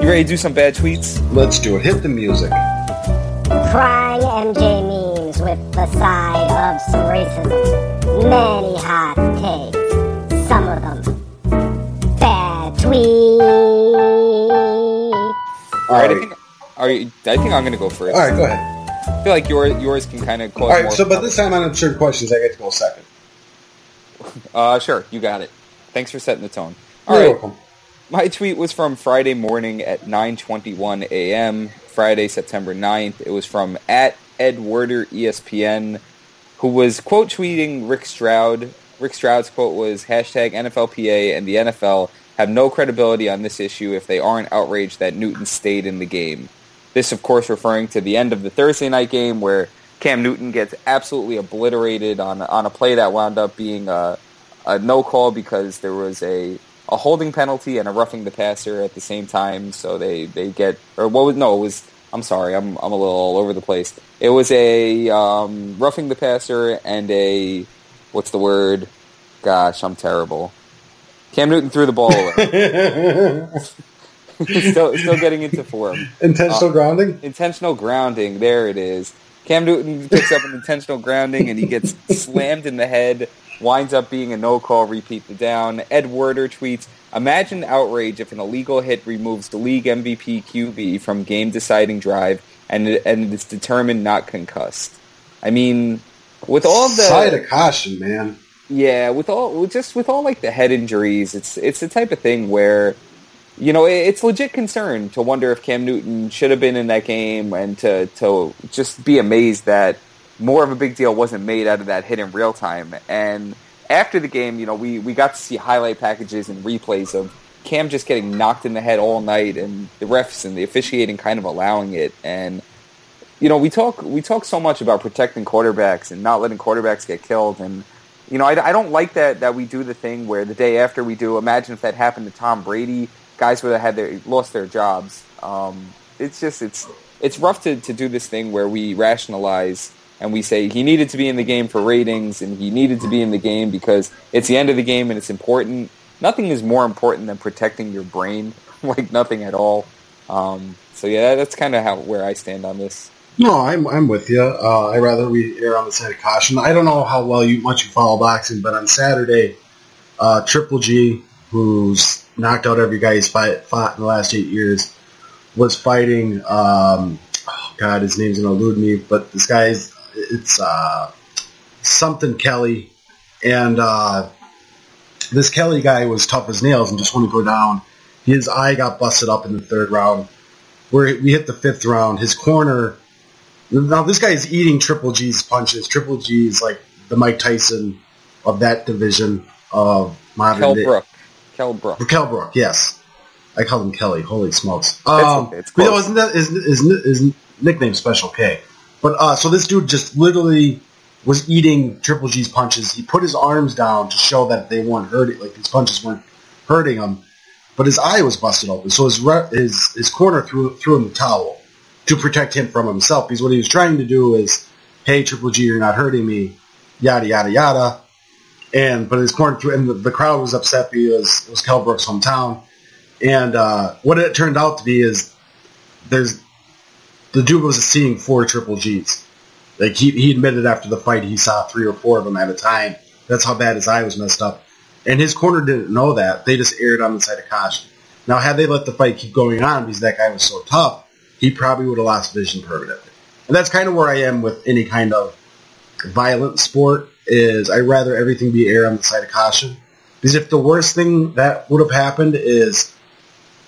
You ready to do some bad tweets? Let's do it. Hit the music. Crying MJ memes with the side of some racism. Many hot takes. Some of them bad tweets. All All right, I think, are you, I think I'm going to go first. All right, go ahead. I feel like yours yours can kind of cause All right, more. so but this time on absurd questions, I get to go second. uh, sure, you got it. Thanks for setting the tone. All You're right, welcome. My tweet was from Friday morning at 9:21 a.m. Friday, September 9th. It was from at Ed Werder ESPN, who was quote tweeting Rick Stroud. Rick Stroud's quote was hashtag NFLPA and the NFL have no credibility on this issue if they aren't outraged that Newton stayed in the game. This, of course, referring to the end of the Thursday night game where Cam Newton gets absolutely obliterated on on a play that wound up being a, a no call because there was a a holding penalty and a roughing the passer at the same time. So they, they get or what was no it was I'm sorry I'm I'm a little all over the place. It was a um, roughing the passer and a what's the word? Gosh, I'm terrible. Cam Newton threw the ball away. still still getting into form. Intentional Uh, grounding. Intentional grounding. There it is. Cam Newton picks up an intentional grounding and he gets slammed in the head. Winds up being a no call. Repeat the down. Ed Werder tweets: Imagine outrage if an illegal hit removes the league MVP QB from game deciding drive and and is determined not concussed. I mean, with all the Side of caution, man. yeah, with all just with all like the head injuries, it's it's the type of thing where you know it's legit concern to wonder if Cam Newton should have been in that game and to to just be amazed that more of a big deal wasn't made out of that hit in real time. And after the game, you know, we we got to see highlight packages and replays of Cam just getting knocked in the head all night and the refs and the officiating kind of allowing it and you know, we talk we talk so much about protecting quarterbacks and not letting quarterbacks get killed, and you know, I, I don't like that that we do the thing where the day after we do. Imagine if that happened to Tom Brady, guys would have had their lost their jobs. Um, it's just it's it's rough to, to do this thing where we rationalize and we say he needed to be in the game for ratings and he needed to be in the game because it's the end of the game and it's important. Nothing is more important than protecting your brain, like nothing at all. Um, so yeah, that's kind of how where I stand on this. No, I'm I'm with you. Uh, I rather we err on the side of caution. I don't know how well you much you follow boxing, but on Saturday, uh, Triple G, who's knocked out every guy he's fight, fought in the last eight years, was fighting. Um, oh God, his name's gonna elude me, but this guy's it's uh, something Kelly, and uh, this Kelly guy was tough as nails and just wouldn't go down. His eye got busted up in the third round. Where we hit the fifth round, his corner now this guy is eating Triple G's punches. Triple G is like the Mike Tyson of that division of modern Kel day. Brook. Kel Brook. Kel Brook, yes. I call him Kelly. Holy smokes! Um, okay, it's but no, close. isn't that his, his, his nickname Special K? But uh, so this dude just literally was eating Triple G's punches. He put his arms down to show that they weren't hurting, like his punches weren't hurting him. But his eye was busted open, so his re- his his corner threw threw him the towel to protect him from himself. Because what he was trying to do is, hey Triple G, you're not hurting me, yada yada yada. And but his corner threw, and the, the crowd was upset because it was Kel Brook's hometown. And uh, what it turned out to be is there's the dude was seeing four triple G's. Like he, he admitted after the fight he saw three or four of them at a time. That's how bad his eye was messed up. And his corner didn't know that. They just aired on the side of caution. Now, had they let the fight keep going on because that guy was so tough, he probably would have lost vision permanently. And that's kind of where I am with any kind of violent sport. Is I rather everything be aired on the side of caution. Because if the worst thing that would have happened is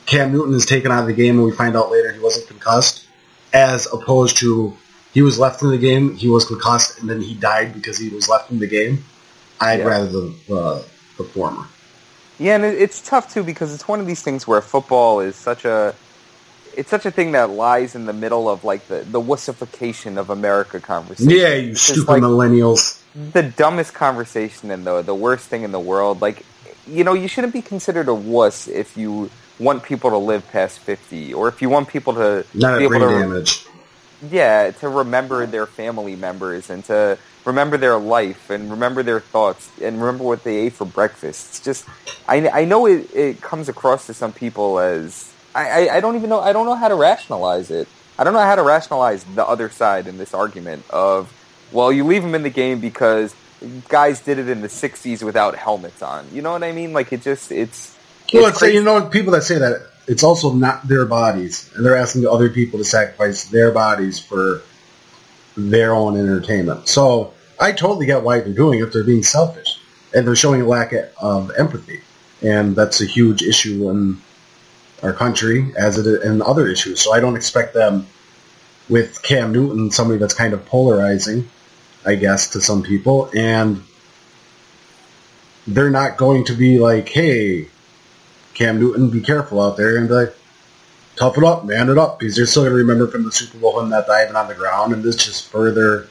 Cam Newton is taken out of the game and we find out later he wasn't concussed, as opposed to he was left in the game, he was concussed, and then he died because he was left in the game. I'd Yeah. rather the, uh, the former. Yeah, and it's tough too because it's one of these things where football is such a it's such a thing that lies in the middle of like the the wussification of America conversation. Yeah, you It's stupid like millennials. the dumbest conversation and the the worst thing in the world. Like, you know, you shouldn't be considered a wuss if you want people to live past fifty, or if you want people to Not be able to damage. yeah, to remember their family members and to remember their life and remember their thoughts and remember what they ate for breakfast. It's just, I, I know it, it comes across to some people as, I, I, I don't even know, I don't know how to rationalize it. I don't know how to rationalize the other side in this argument of, well, you leave them in the game because guys did it in the 60s without helmets on. You know what I mean? Like, it just, it's... Well, it's it's, you know, people that say that, it's also not their bodies, and they're asking other people to sacrifice their bodies for their own entertainment. So I totally get why they're doing it. They're being selfish, and they're showing a lack of empathy, and that's a huge issue in our country, as it is in other issues. So I don't expect them with Cam Newton, somebody that's kind of polarizing, I guess, to some people, and they're not going to be like, hey, Cam Newton, be careful out there, and be like, tough it up, man it up, because they're still going to remember from the Super Bowl him that diving on the ground, and this just further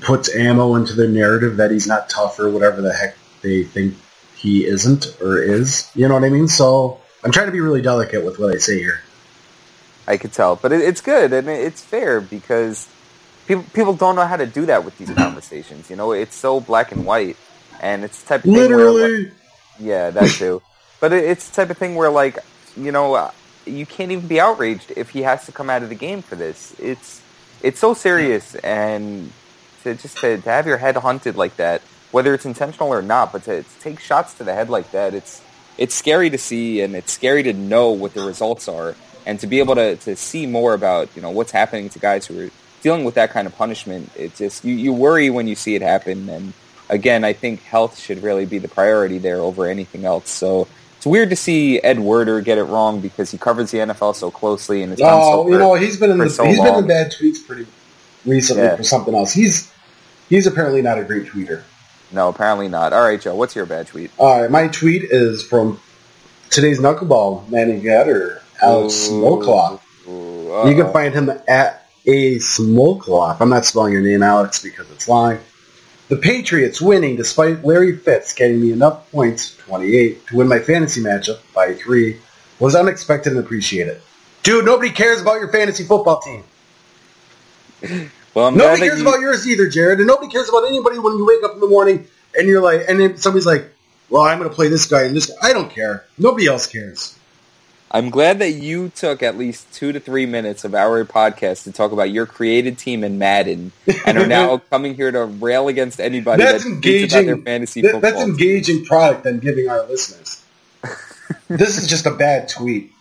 puts ammo into the narrative that he's not tough or whatever the heck they think he isn't or is. You know what I mean? So I'm trying to be really delicate with what I say here. I could tell, but it, it's good and it- it's fair because people people don't know how to do that with these conversations. You know, it's so black and white, and it's the type of thing where, like- Literally. yeah, that too. But it's the type of thing where, like, you know, uh, you can't even be outraged if he has to come out of the game for this. It's it's so serious, and to just to, to have your head hunted like that, whether it's intentional or not, but to, to take shots to the head like that, it's it's scary to see, and it's scary to know what the results are, and to be able to, to see more about you know what's happening to guys who are dealing with that kind of punishment. It just you, you worry when you see it happen, and again, I think health should really be the priority there over anything else. So it's weird to see Ed Werder get it wrong because he covers the NFL so closely and has done so No, you know he's been in the so he's been in bad tweets pretty recently Yeah. for something else. He's he's apparently not a great tweeter. No, apparently not. All right, Joe, what's your bad tweet? All right, my tweet is from today's knuckleball Manny Gatter, Alex. Ooh, You can find him at a Smokelaw. I'm not spelling your name, Alex, because it's long. The Patriots winning despite Larry Fitz getting me enough points, 28, to win my fantasy matchup by three was unexpected and appreciated. Dude, nobody cares about your fantasy football team. Well, I'm Nobody cares you- about yours either, Jared, and nobody cares about anybody when you wake up in the morning and you're like, and then somebody's like, "Well, I'm going to play this guy and this." guy. I don't care. Nobody else cares. I'm glad that you took at least two to three minutes of our podcast to talk about your created team in Madden, and are now coming here to rail against anybody That's that engaging. about their fantasy that- football. that's engaging product I'm giving our listeners. this is just a bad tweet,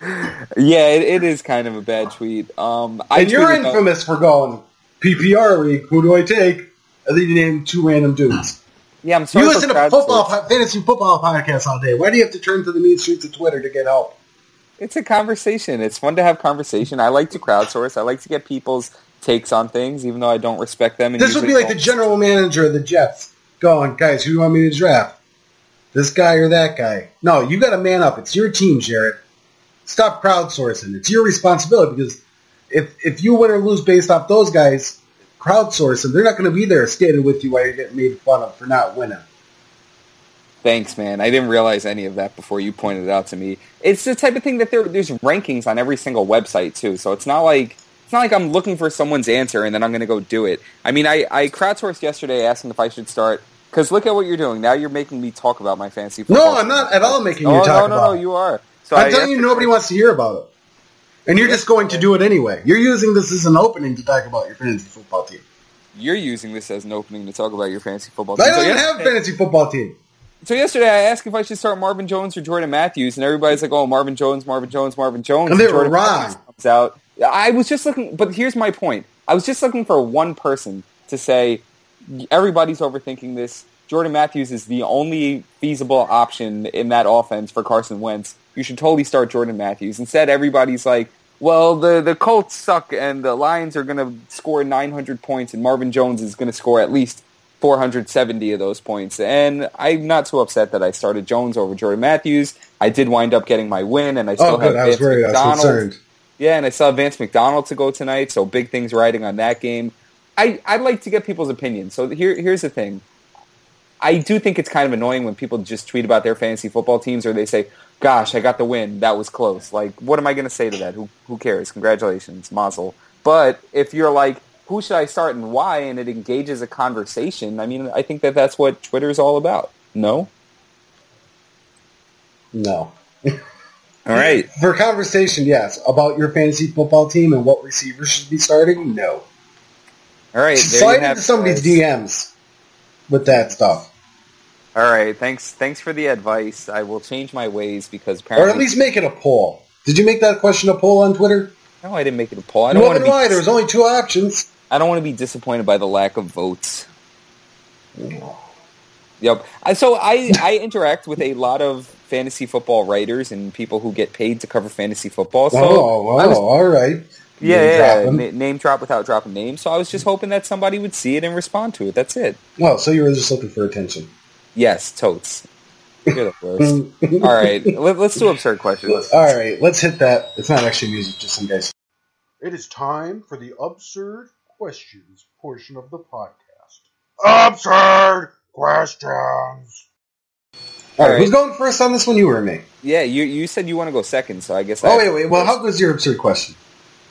Yeah, it, it is kind of a bad tweet. Um, I and you're infamous for going PPR league. Who do I take? And then you name two random dudes. Yeah, I'm sorry. You listen to football, fantasy football podcasts all day. Why do you have to turn to the mean streets of Twitter to get help? It's a conversation. It's fun to have conversation. I like to crowdsource. I like to get people's takes on things, even though I don't respect them. And This would be like the don't. general manager of the Jets going, guys, who do you want me to draft? This guy or that guy? No, you got to man up. It's your team, Jared. Stop crowdsourcing. It's your responsibility because if if you win or lose based off those guys, crowdsourcing, they're not going to be there skating with you while you're getting made fun of for not winning. Thanks, man. I didn't realize any of that before you pointed it out to me. It's the type of thing that there, there's rankings on every single website too, so it's not like it's not like I'm looking for someone's answer and then I'm going to go do it. I mean, I, I crowdsourced yesterday asking if I should start because look at what you're doing. Now you're making me talk about my fantasy football. No, I'm not at all making you talk about Oh, talk no, no, no, it. you are. So I'm I telling you, nobody wants to hear about it. And you're just going to do it anyway. You're using this as an opening to talk about your fantasy football team. You're using this as an opening to talk about your fantasy football team. I don't So even have a fantasy football team. So yesterday I asked if I should start Marvin Jones or Jordan Matthews, and everybody's like, "Oh, Marvin Jones, Marvin Jones, Marvin Jones." And they were Jordan wrong. Matthews comes out. I was just looking, but here's my point. I was just looking for one person to say everybody's overthinking this. Jordan Matthews is the only feasible option in that offense for Carson Wentz. You should totally start Jordan Matthews. Instead, everybody's like, well, the, the Colts suck and the Lions are going to score 900 points and Marvin Jones is going to score at least 470 of those points. And I'm not so upset that I started Jones over Jordan Matthews. I did wind up getting my win and I oh, still Oh, have was Vance worried. McDonald. concerned. Yeah, and I saw Vance McDonald to go tonight, so big things riding on that game. I, I'd like to get people's opinions. So here, here's the thing. I do think it's kind of annoying when people just tweet about their fantasy football teams or they say, gosh, I got the win. That was close. Like, what am I going to say to that? Who, who cares? Congratulations, Mazel. But if you're like, who should I start and why, and it engages a conversation, I mean, I think that that's what Twitter's all about. No? No. All right. For conversation, yes. About your fantasy football team and what receivers should be starting, no. All right. There you Slide have into it, somebody's guys. DMs with that stuff. All right, thanks. Thanks for the advice. I will change my ways because Or at least make it a poll. Did you make that question a poll on Twitter? no, I didn't make it a poll. I don't No, want to be. why? There was only two options. I don't want to be disappointed by the lack of votes. Yep. I- So I I interact with a lot of fantasy football writers and people who get paid to cover fantasy football. So oh, I was- oh, all right. yeah, Name yeah, dropping. na- name drop without dropping names. So I was just mm-hmm. hoping that somebody would see it and respond to it. That's it. Well, so you were just looking for attention. Yes, totes. You're the worst. All right, let, let's do absurd questions. All right, let's hit that. It's not actually music, just some guys. It is time for the absurd questions portion of the podcast. Absurd questions. All right, All who's going first on this one? You or me? Yeah, you you said you want to go second, so I guess. Oh have wait, wait. Well, first. how good's your absurd question?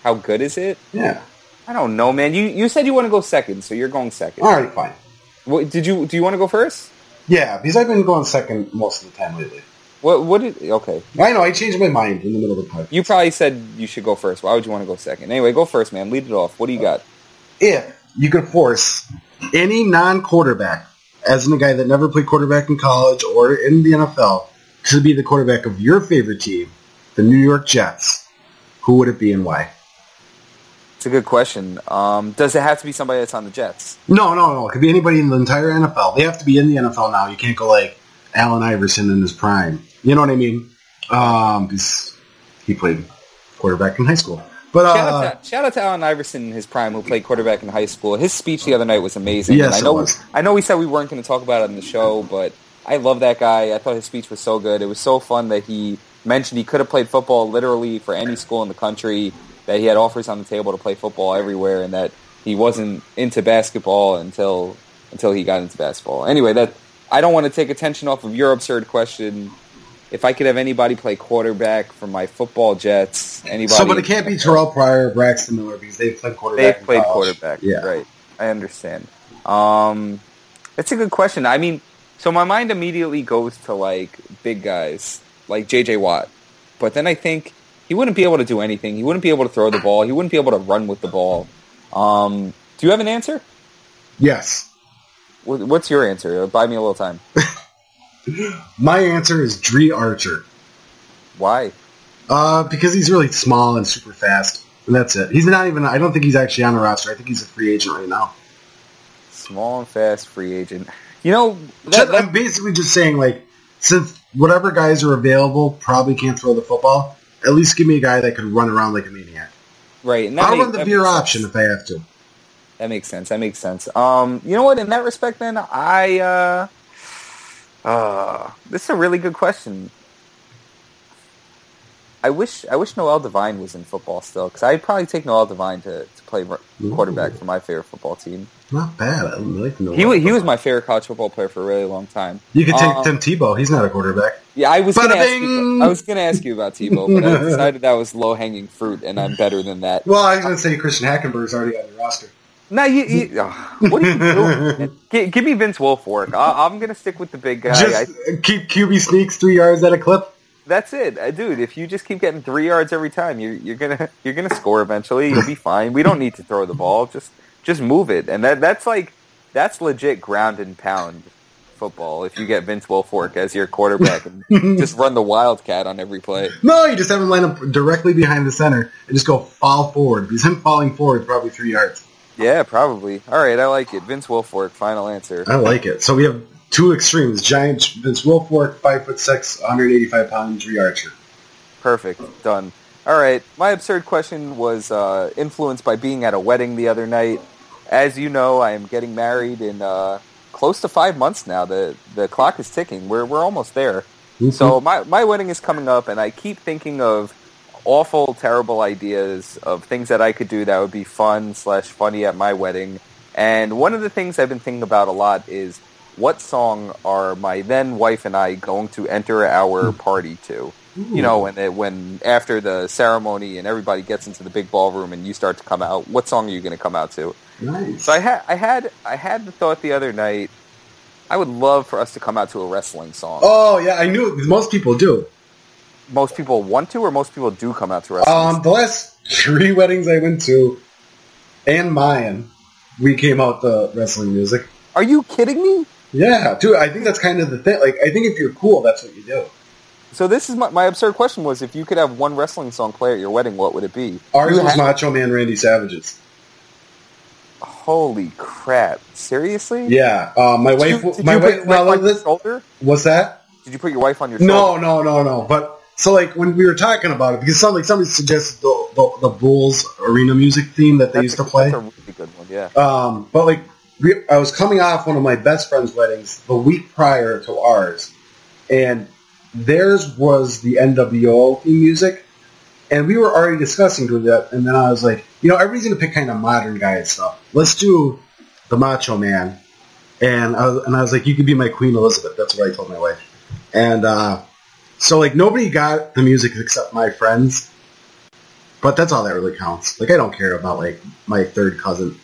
how good is it? Yeah. I don't know, man. You you said you want to go second, so you're going second. All right, fine. What, did you do? You want to go first? Yeah, because I've been going second most of the time lately. What what did? Okay, I know I changed my mind in the middle of the podcast. you probably said you should go first. Why would you want to go second? Anyway, go first, man. Lead it off. What do you uh, got? If you could force any non-quarterback, as in a guy that never played quarterback in college or in the NFL, to be the quarterback of your favorite team, the New York Jets, who would it be and why? It's a good question. Um, does it have to be somebody that's on the Jets? No, no, no. It could be anybody in the entire NFL. They have to be in the NFL now. You can't go like Allen Iverson in his prime. You know what I mean? Um, he played quarterback in high school. But Shout, uh, out to, shout out to Allen Iverson in his prime, who played quarterback in high school. His speech the other night was amazing. Yes, and I know. I know we said we weren't going to talk about it on the show, but I love that guy. I thought his speech was so good. It was so fun that he mentioned he could have played football literally for any school in the country, that he had offers on the table to play football everywhere, and that he wasn't into basketball until until he got into basketball. Anyway, that I don't want to take attention off of your absurd question. If I could have anybody play quarterback for my football Jets, anybody so, but it can't be Terrell Pryor or Braxton Miller because they've played quarterback. They've played quarterback. Yeah. Right. I understand. Um, that's a good question. I mean, so my mind immediately goes to like big guys like J.J. Watt, but then I think he wouldn't be able to do anything. He wouldn't be able to throw the ball. He wouldn't be able to run with the ball. Um, do you have an answer? Yes. What's your answer? Buy me a little time. My answer is Dri Archer. Why? Uh, because he's really small and super fast. And that's it. He's not even, I don't think he's actually on the roster. I think he's a free agent right now. Small and fast free agent. You know, that, I'm basically just saying, like, since whatever guys are available probably can't throw the football, at least give me a guy that could run around like a maniac. right. And I'll make- run the beer makes sense. option if I have to. That makes sense. That makes sense. Um, you know what? In that respect, then I uh, uh, this is a really good question. I wish I wish Noel Devine was in football still because I'd probably take Noel Devine to, to play r- quarterback for my favorite football team. Not bad. I like the He wa- he was my favorite college football player for a really long time. You could take Um, Tim Tebow. He's not a quarterback. Yeah, I was gonna ask you! I was gonna ask you about Tebow, but I decided that was low hanging fruit, and I'm better than that. Well, I was going to say Christian Hackenberg's already on your roster. No, you, you what are you doing? G- give me Vince Wilfork. I, I'm gonna stick with the big guy. I, Just keep QB sneaks three yards at a clip. that's it, uh, dude. If you just keep getting three yards every time, you're you're gonna you're gonna score eventually. You'll be fine. We don't need to throw the ball. Just just move it, and that that's like that's legit ground and pound football. If you get Vince Wilfork as your quarterback and just run the wildcat on every play. No, you just have him line up directly behind the center and just go fall forward. Because him falling forward is probably three yards. Yeah, probably. All right, I like it. Vince Wilfork, final answer. I like it. So we have two extremes: giant Vince Wilfork, five foot six, 185 pound Dri Archer. Perfect. Done. All right. My absurd question was uh, influenced by being at a wedding the other night. As you know, I am getting married in uh, close to five months now. The the clock is ticking. We're we're almost there. So my my wedding is coming up, and I keep thinking of awful, terrible ideas of things that I could do that would be fun slash funny at my wedding. And one of the things I've been thinking about a lot is what song are my then wife and I going to enter our hmm. party to? You know, when it, when after the ceremony and everybody gets into the big ballroom and you start to come out, what song are you going to come out to? nice. So I had I had I had the thought the other night. I would love for us to come out to a wrestling song. oh yeah, I knew. Most people do. Most people want to, or most people do come out to wrestling. Um, the last three weddings I went to, and mine, we came out the wrestling music. Are you kidding me? Yeah, dude. I think that's kind of the thing. Like, I think if you're cool, that's what you do. So this is my, my absurd question was if you could have one wrestling song play at your wedding, what would it be? Ours You was Macho Man Randy Savage's. Holy crap! Seriously? Yeah, uh, my Did wife. you, my wife. your No, wife on your this, shoulder? what's that? Did you put your wife on your No, shoulder? no, no, no. But so like when we were talking about it, because some like somebody suggested the, the, the Bulls arena music theme that they That's used a, to play. That's a really good one. Yeah. Um, but like we, I was coming off one of my best friend's weddings the week prior to ours, and theirs was the NWO theme music, and we were already discussing doing that. And then I was like, you know, everybody's gonna pick kind of modern guy stuff. Let's do the Macho Man, and I was, and I was like, you could be my Queen Elizabeth. That's what I told my wife, and uh, so like nobody got the music except my friends. But that's all that really counts. Like I don't care about like my third cousin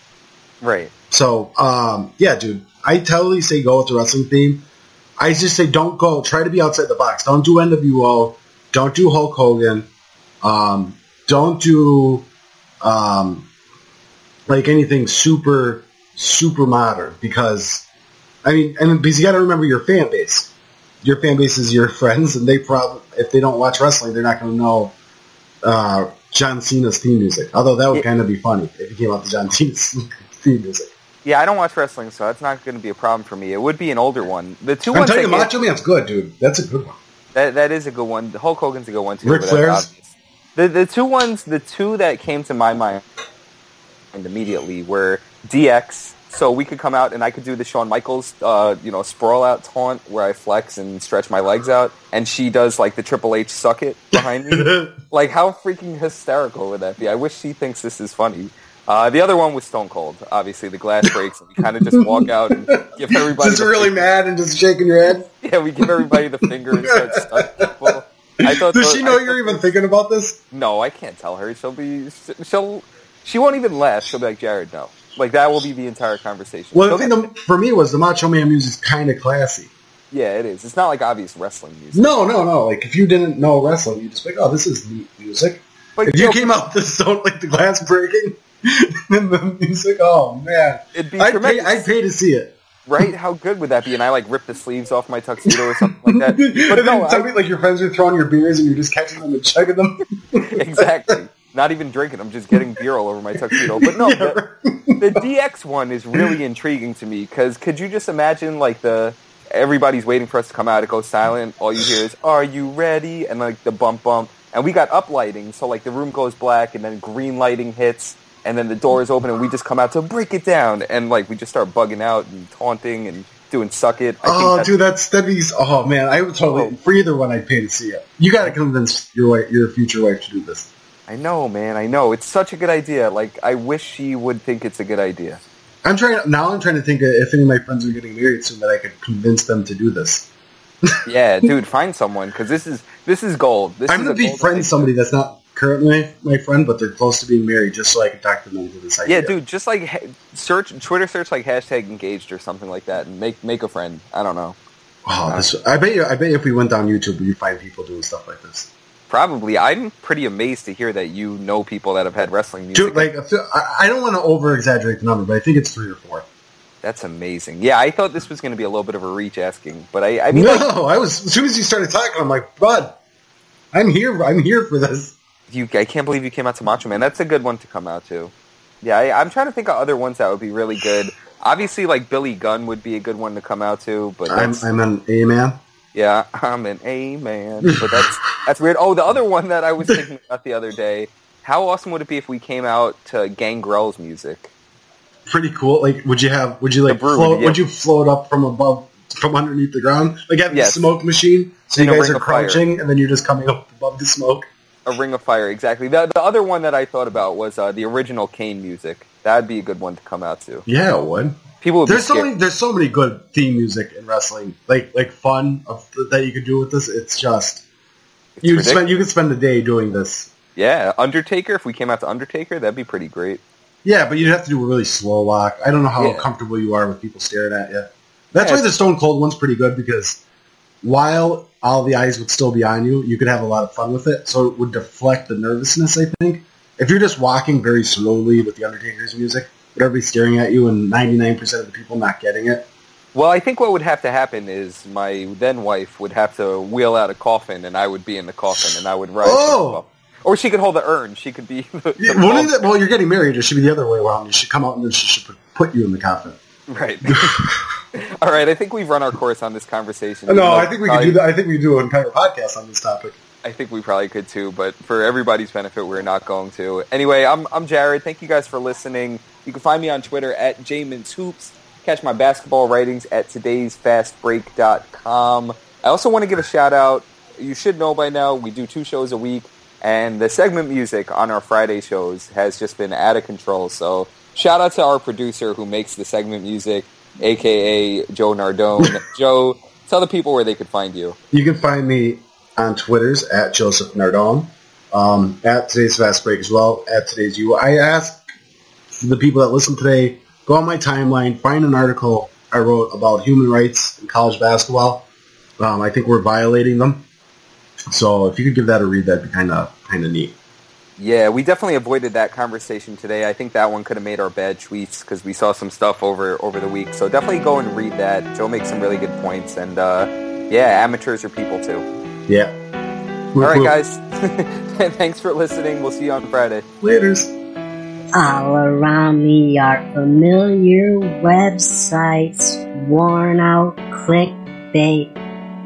Right. so, um, yeah, dude, I totally say go with the wrestling theme. I just say don't go. Try to be outside the box. Don't do NWO. Don't do Hulk Hogan. Um, don't do um, like anything super super modern because I mean, and because you got to remember your fan base. Your fan base is your friends, and they probably if they don't watch wrestling, they're not going to know uh, John Cena's theme music. Although that would kind of be funny if you came out to John Cena's theme music. Yeah, I don't watch wrestling, so that's not going to be a problem for me. It would be an older one. The 2 I'm ones telling you, Macho Man's good, dude. That's a good one. that that is a good one. Hulk Hogan's a good one too. Ric Flair's? The the two ones, the two that came to my mind immediately were DX. So we could come out and I could do the Shawn Michaels, uh, you know, sprawl out taunt where I flex and stretch my legs out, and she does like the Triple H suck it behind me. like how freaking hysterical would that be? I wish she thinks this is funny. Uh, the other one was Stone Cold. Obviously, the glass breaks and we kind of just walk out and give everybody Just the really finger. mad and just shaking your head. Yeah, we give everybody the finger and start stuck people. I thought Does those- she know I you're even those- thinking about this? No, I can't tell her. She'll be she'll she won't even laugh. She'll be like Jared, no. Like that will be the entire conversation. Well, the She'll thing the, for me was the Macho Man music's kind of classy. Yeah, it is. It's not like obvious wrestling music. No, no, no. Like if you didn't know wrestling, you'd just be like, "Oh, this is neat music." But if you know, came out the stone like the glass breaking and the music, oh man, it'd be I'd pay, tremendous, I'd pay to see it. right? How good would that be? And I like rip the sleeves off my tuxedo or something like that. But no, then I- like your friends are throwing your beers and you're just catching them and chugging them. exactly. Not even drinking. I'm just getting beer all over my tuxedo. But no, the, the DX one is really intriguing to me because could you just imagine like the everybody's waiting for us to come out. It goes silent. All you hear is "Are you ready?" and like the bump bump. And we got up lighting, so like the room goes black, and then green lighting hits, and then the door is open and we just come out to break it down and like we just start bugging out and taunting and doing suck it. I Oh, that's- dude, that's that'd. Oh man, I would totally Oh. for either one. I'd pay to see it. You got to convince your wife, your future wife, to do this. I know, man. I know. It's such a good idea. Like I wish she would think it's a good idea. I'm trying now. I'm trying to think if any of my friends are getting married soon that I could convince them to do this. Yeah, dude, find someone because this is this is gold. This I'm gonna befriend somebody that's not currently my friend, but they're close to being married, just so I can talk to them into this idea. Yeah, dude, just like ha- search Twitter search like hashtag engaged or something like that and make make a friend. I don't know. Oh, this, I bet you. I bet you if we went down YouTube, you'd find people doing stuff like this. Probably. I'm pretty amazed to hear that you know people that have had wrestling music. Dude, like I don't want to over exaggerate the number, but I think it's three or four. That's amazing. Yeah, I thought this was going to be a little bit of a reach asking, but I, I mean, no, like, I was as soon as you started talking, I'm like, bud, I'm here. I'm here for this. you, I can't believe you came out to Macho Man. That's a good one to come out to. Yeah, I, I'm trying to think of other ones that would be really good. Obviously, like Billy Gunn would be a good one to come out to, but I'm, I'm an A man. Yeah, I'm an A man. But that's that's weird. Oh, the other one that I was thinking about the other day. How awesome would it be if we came out to Gangrel's music? Pretty cool. Like, would you have? Would you like Brood, float? yeah. Would you float up from above, from underneath the ground? Like have Yes. the smoke machine, so In you guys are of fire. crouching, and then you're just coming up above the smoke. A Ring of Fire, exactly. The, the other one that I thought about was uh, the original Kane music. That'd be a good one to come out to. Yeah, it would. People would There's so many. There's so many good theme music in wrestling. Like like fun of, that you could do with this. It's just It's you spend you could spend the day doing this. Yeah, Undertaker. If we came out to Undertaker, that'd be pretty great. Yeah, but you'd have to do a really slow walk. I don't know how Yeah. comfortable you are with people staring at you. That's Yeah. why the Stone Cold one's pretty good because while all the eyes would still be on you, you could have a lot of fun with it. So it would deflect the nervousness. I think if you're just walking very slowly with the Undertaker's music, but everybody's staring at you and 99% of the people not getting it. Well, I think what would have to happen is my then wife would have to wheel out a coffin, and I would be in the coffin, and I would ride. Oh! Or she could hold the urn. She could be. The, Yeah, the well, you're getting married. It should be the other way around. You should come out and then she should put- put you in the coffin. Right. All right. I think we've run our course on this conversation. No, I think we could do that. I think we do an entire podcast on this topic. I think we probably could too, but for everybody's benefit, we're not going to. Anyway, I'm I'm Jared. Thank you guys for listening. You can find me on Twitter at Hoops. Catch my basketball writings at today'sfastbreak.com. I also want to give a shout out. You should know by now we do two shows a week, and the segment music on our Friday shows has just been out of control. So shout out to our producer who makes the segment music, aka Joe Nardone. Joe, tell the people where they could find you. You can find me on Twitter's at Joseph Nardone, um, at today's Fast Break as well, at today's You. I ask the people that listen today, go on my timeline, find an article I wrote about human rights in college basketball. Um, I think we're violating them. So if you could give that a read, that'd be kind of kind of neat. Yeah, we definitely avoided that conversation today. I think that one could have made our bad tweets because we saw some stuff over over the week. So definitely go and read that. Joe makes some really good points, and uh, yeah, amateurs are people too. Yeah. All right, guys. Thanks for listening. We'll see you on Friday. Laters. All around me are familiar websites, worn out clickbait,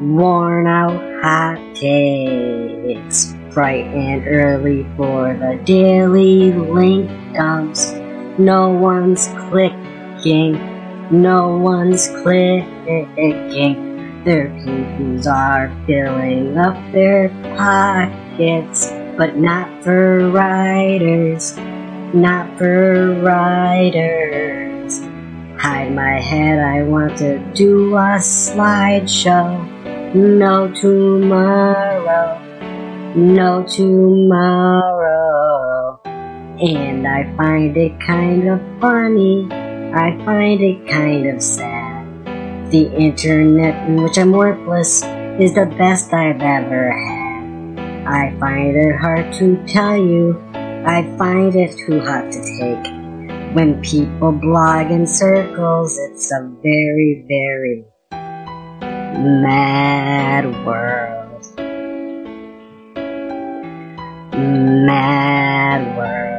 worn out hot takes. Bright and early for the daily link dumps. No one's clicking, no one's clicking. Their pages are filling up their pockets, but not for writers not for writers. Hide my head, I want to do a slideshow. No tomorrow, no tomorrow. And I find it kind of funny, I find it kind of sad. The internet in which I'm worthless is the best I've ever had. I find it hard to tell you, I find it too hot to take. When people blog in circles, it's a very, very mad world. Mad world.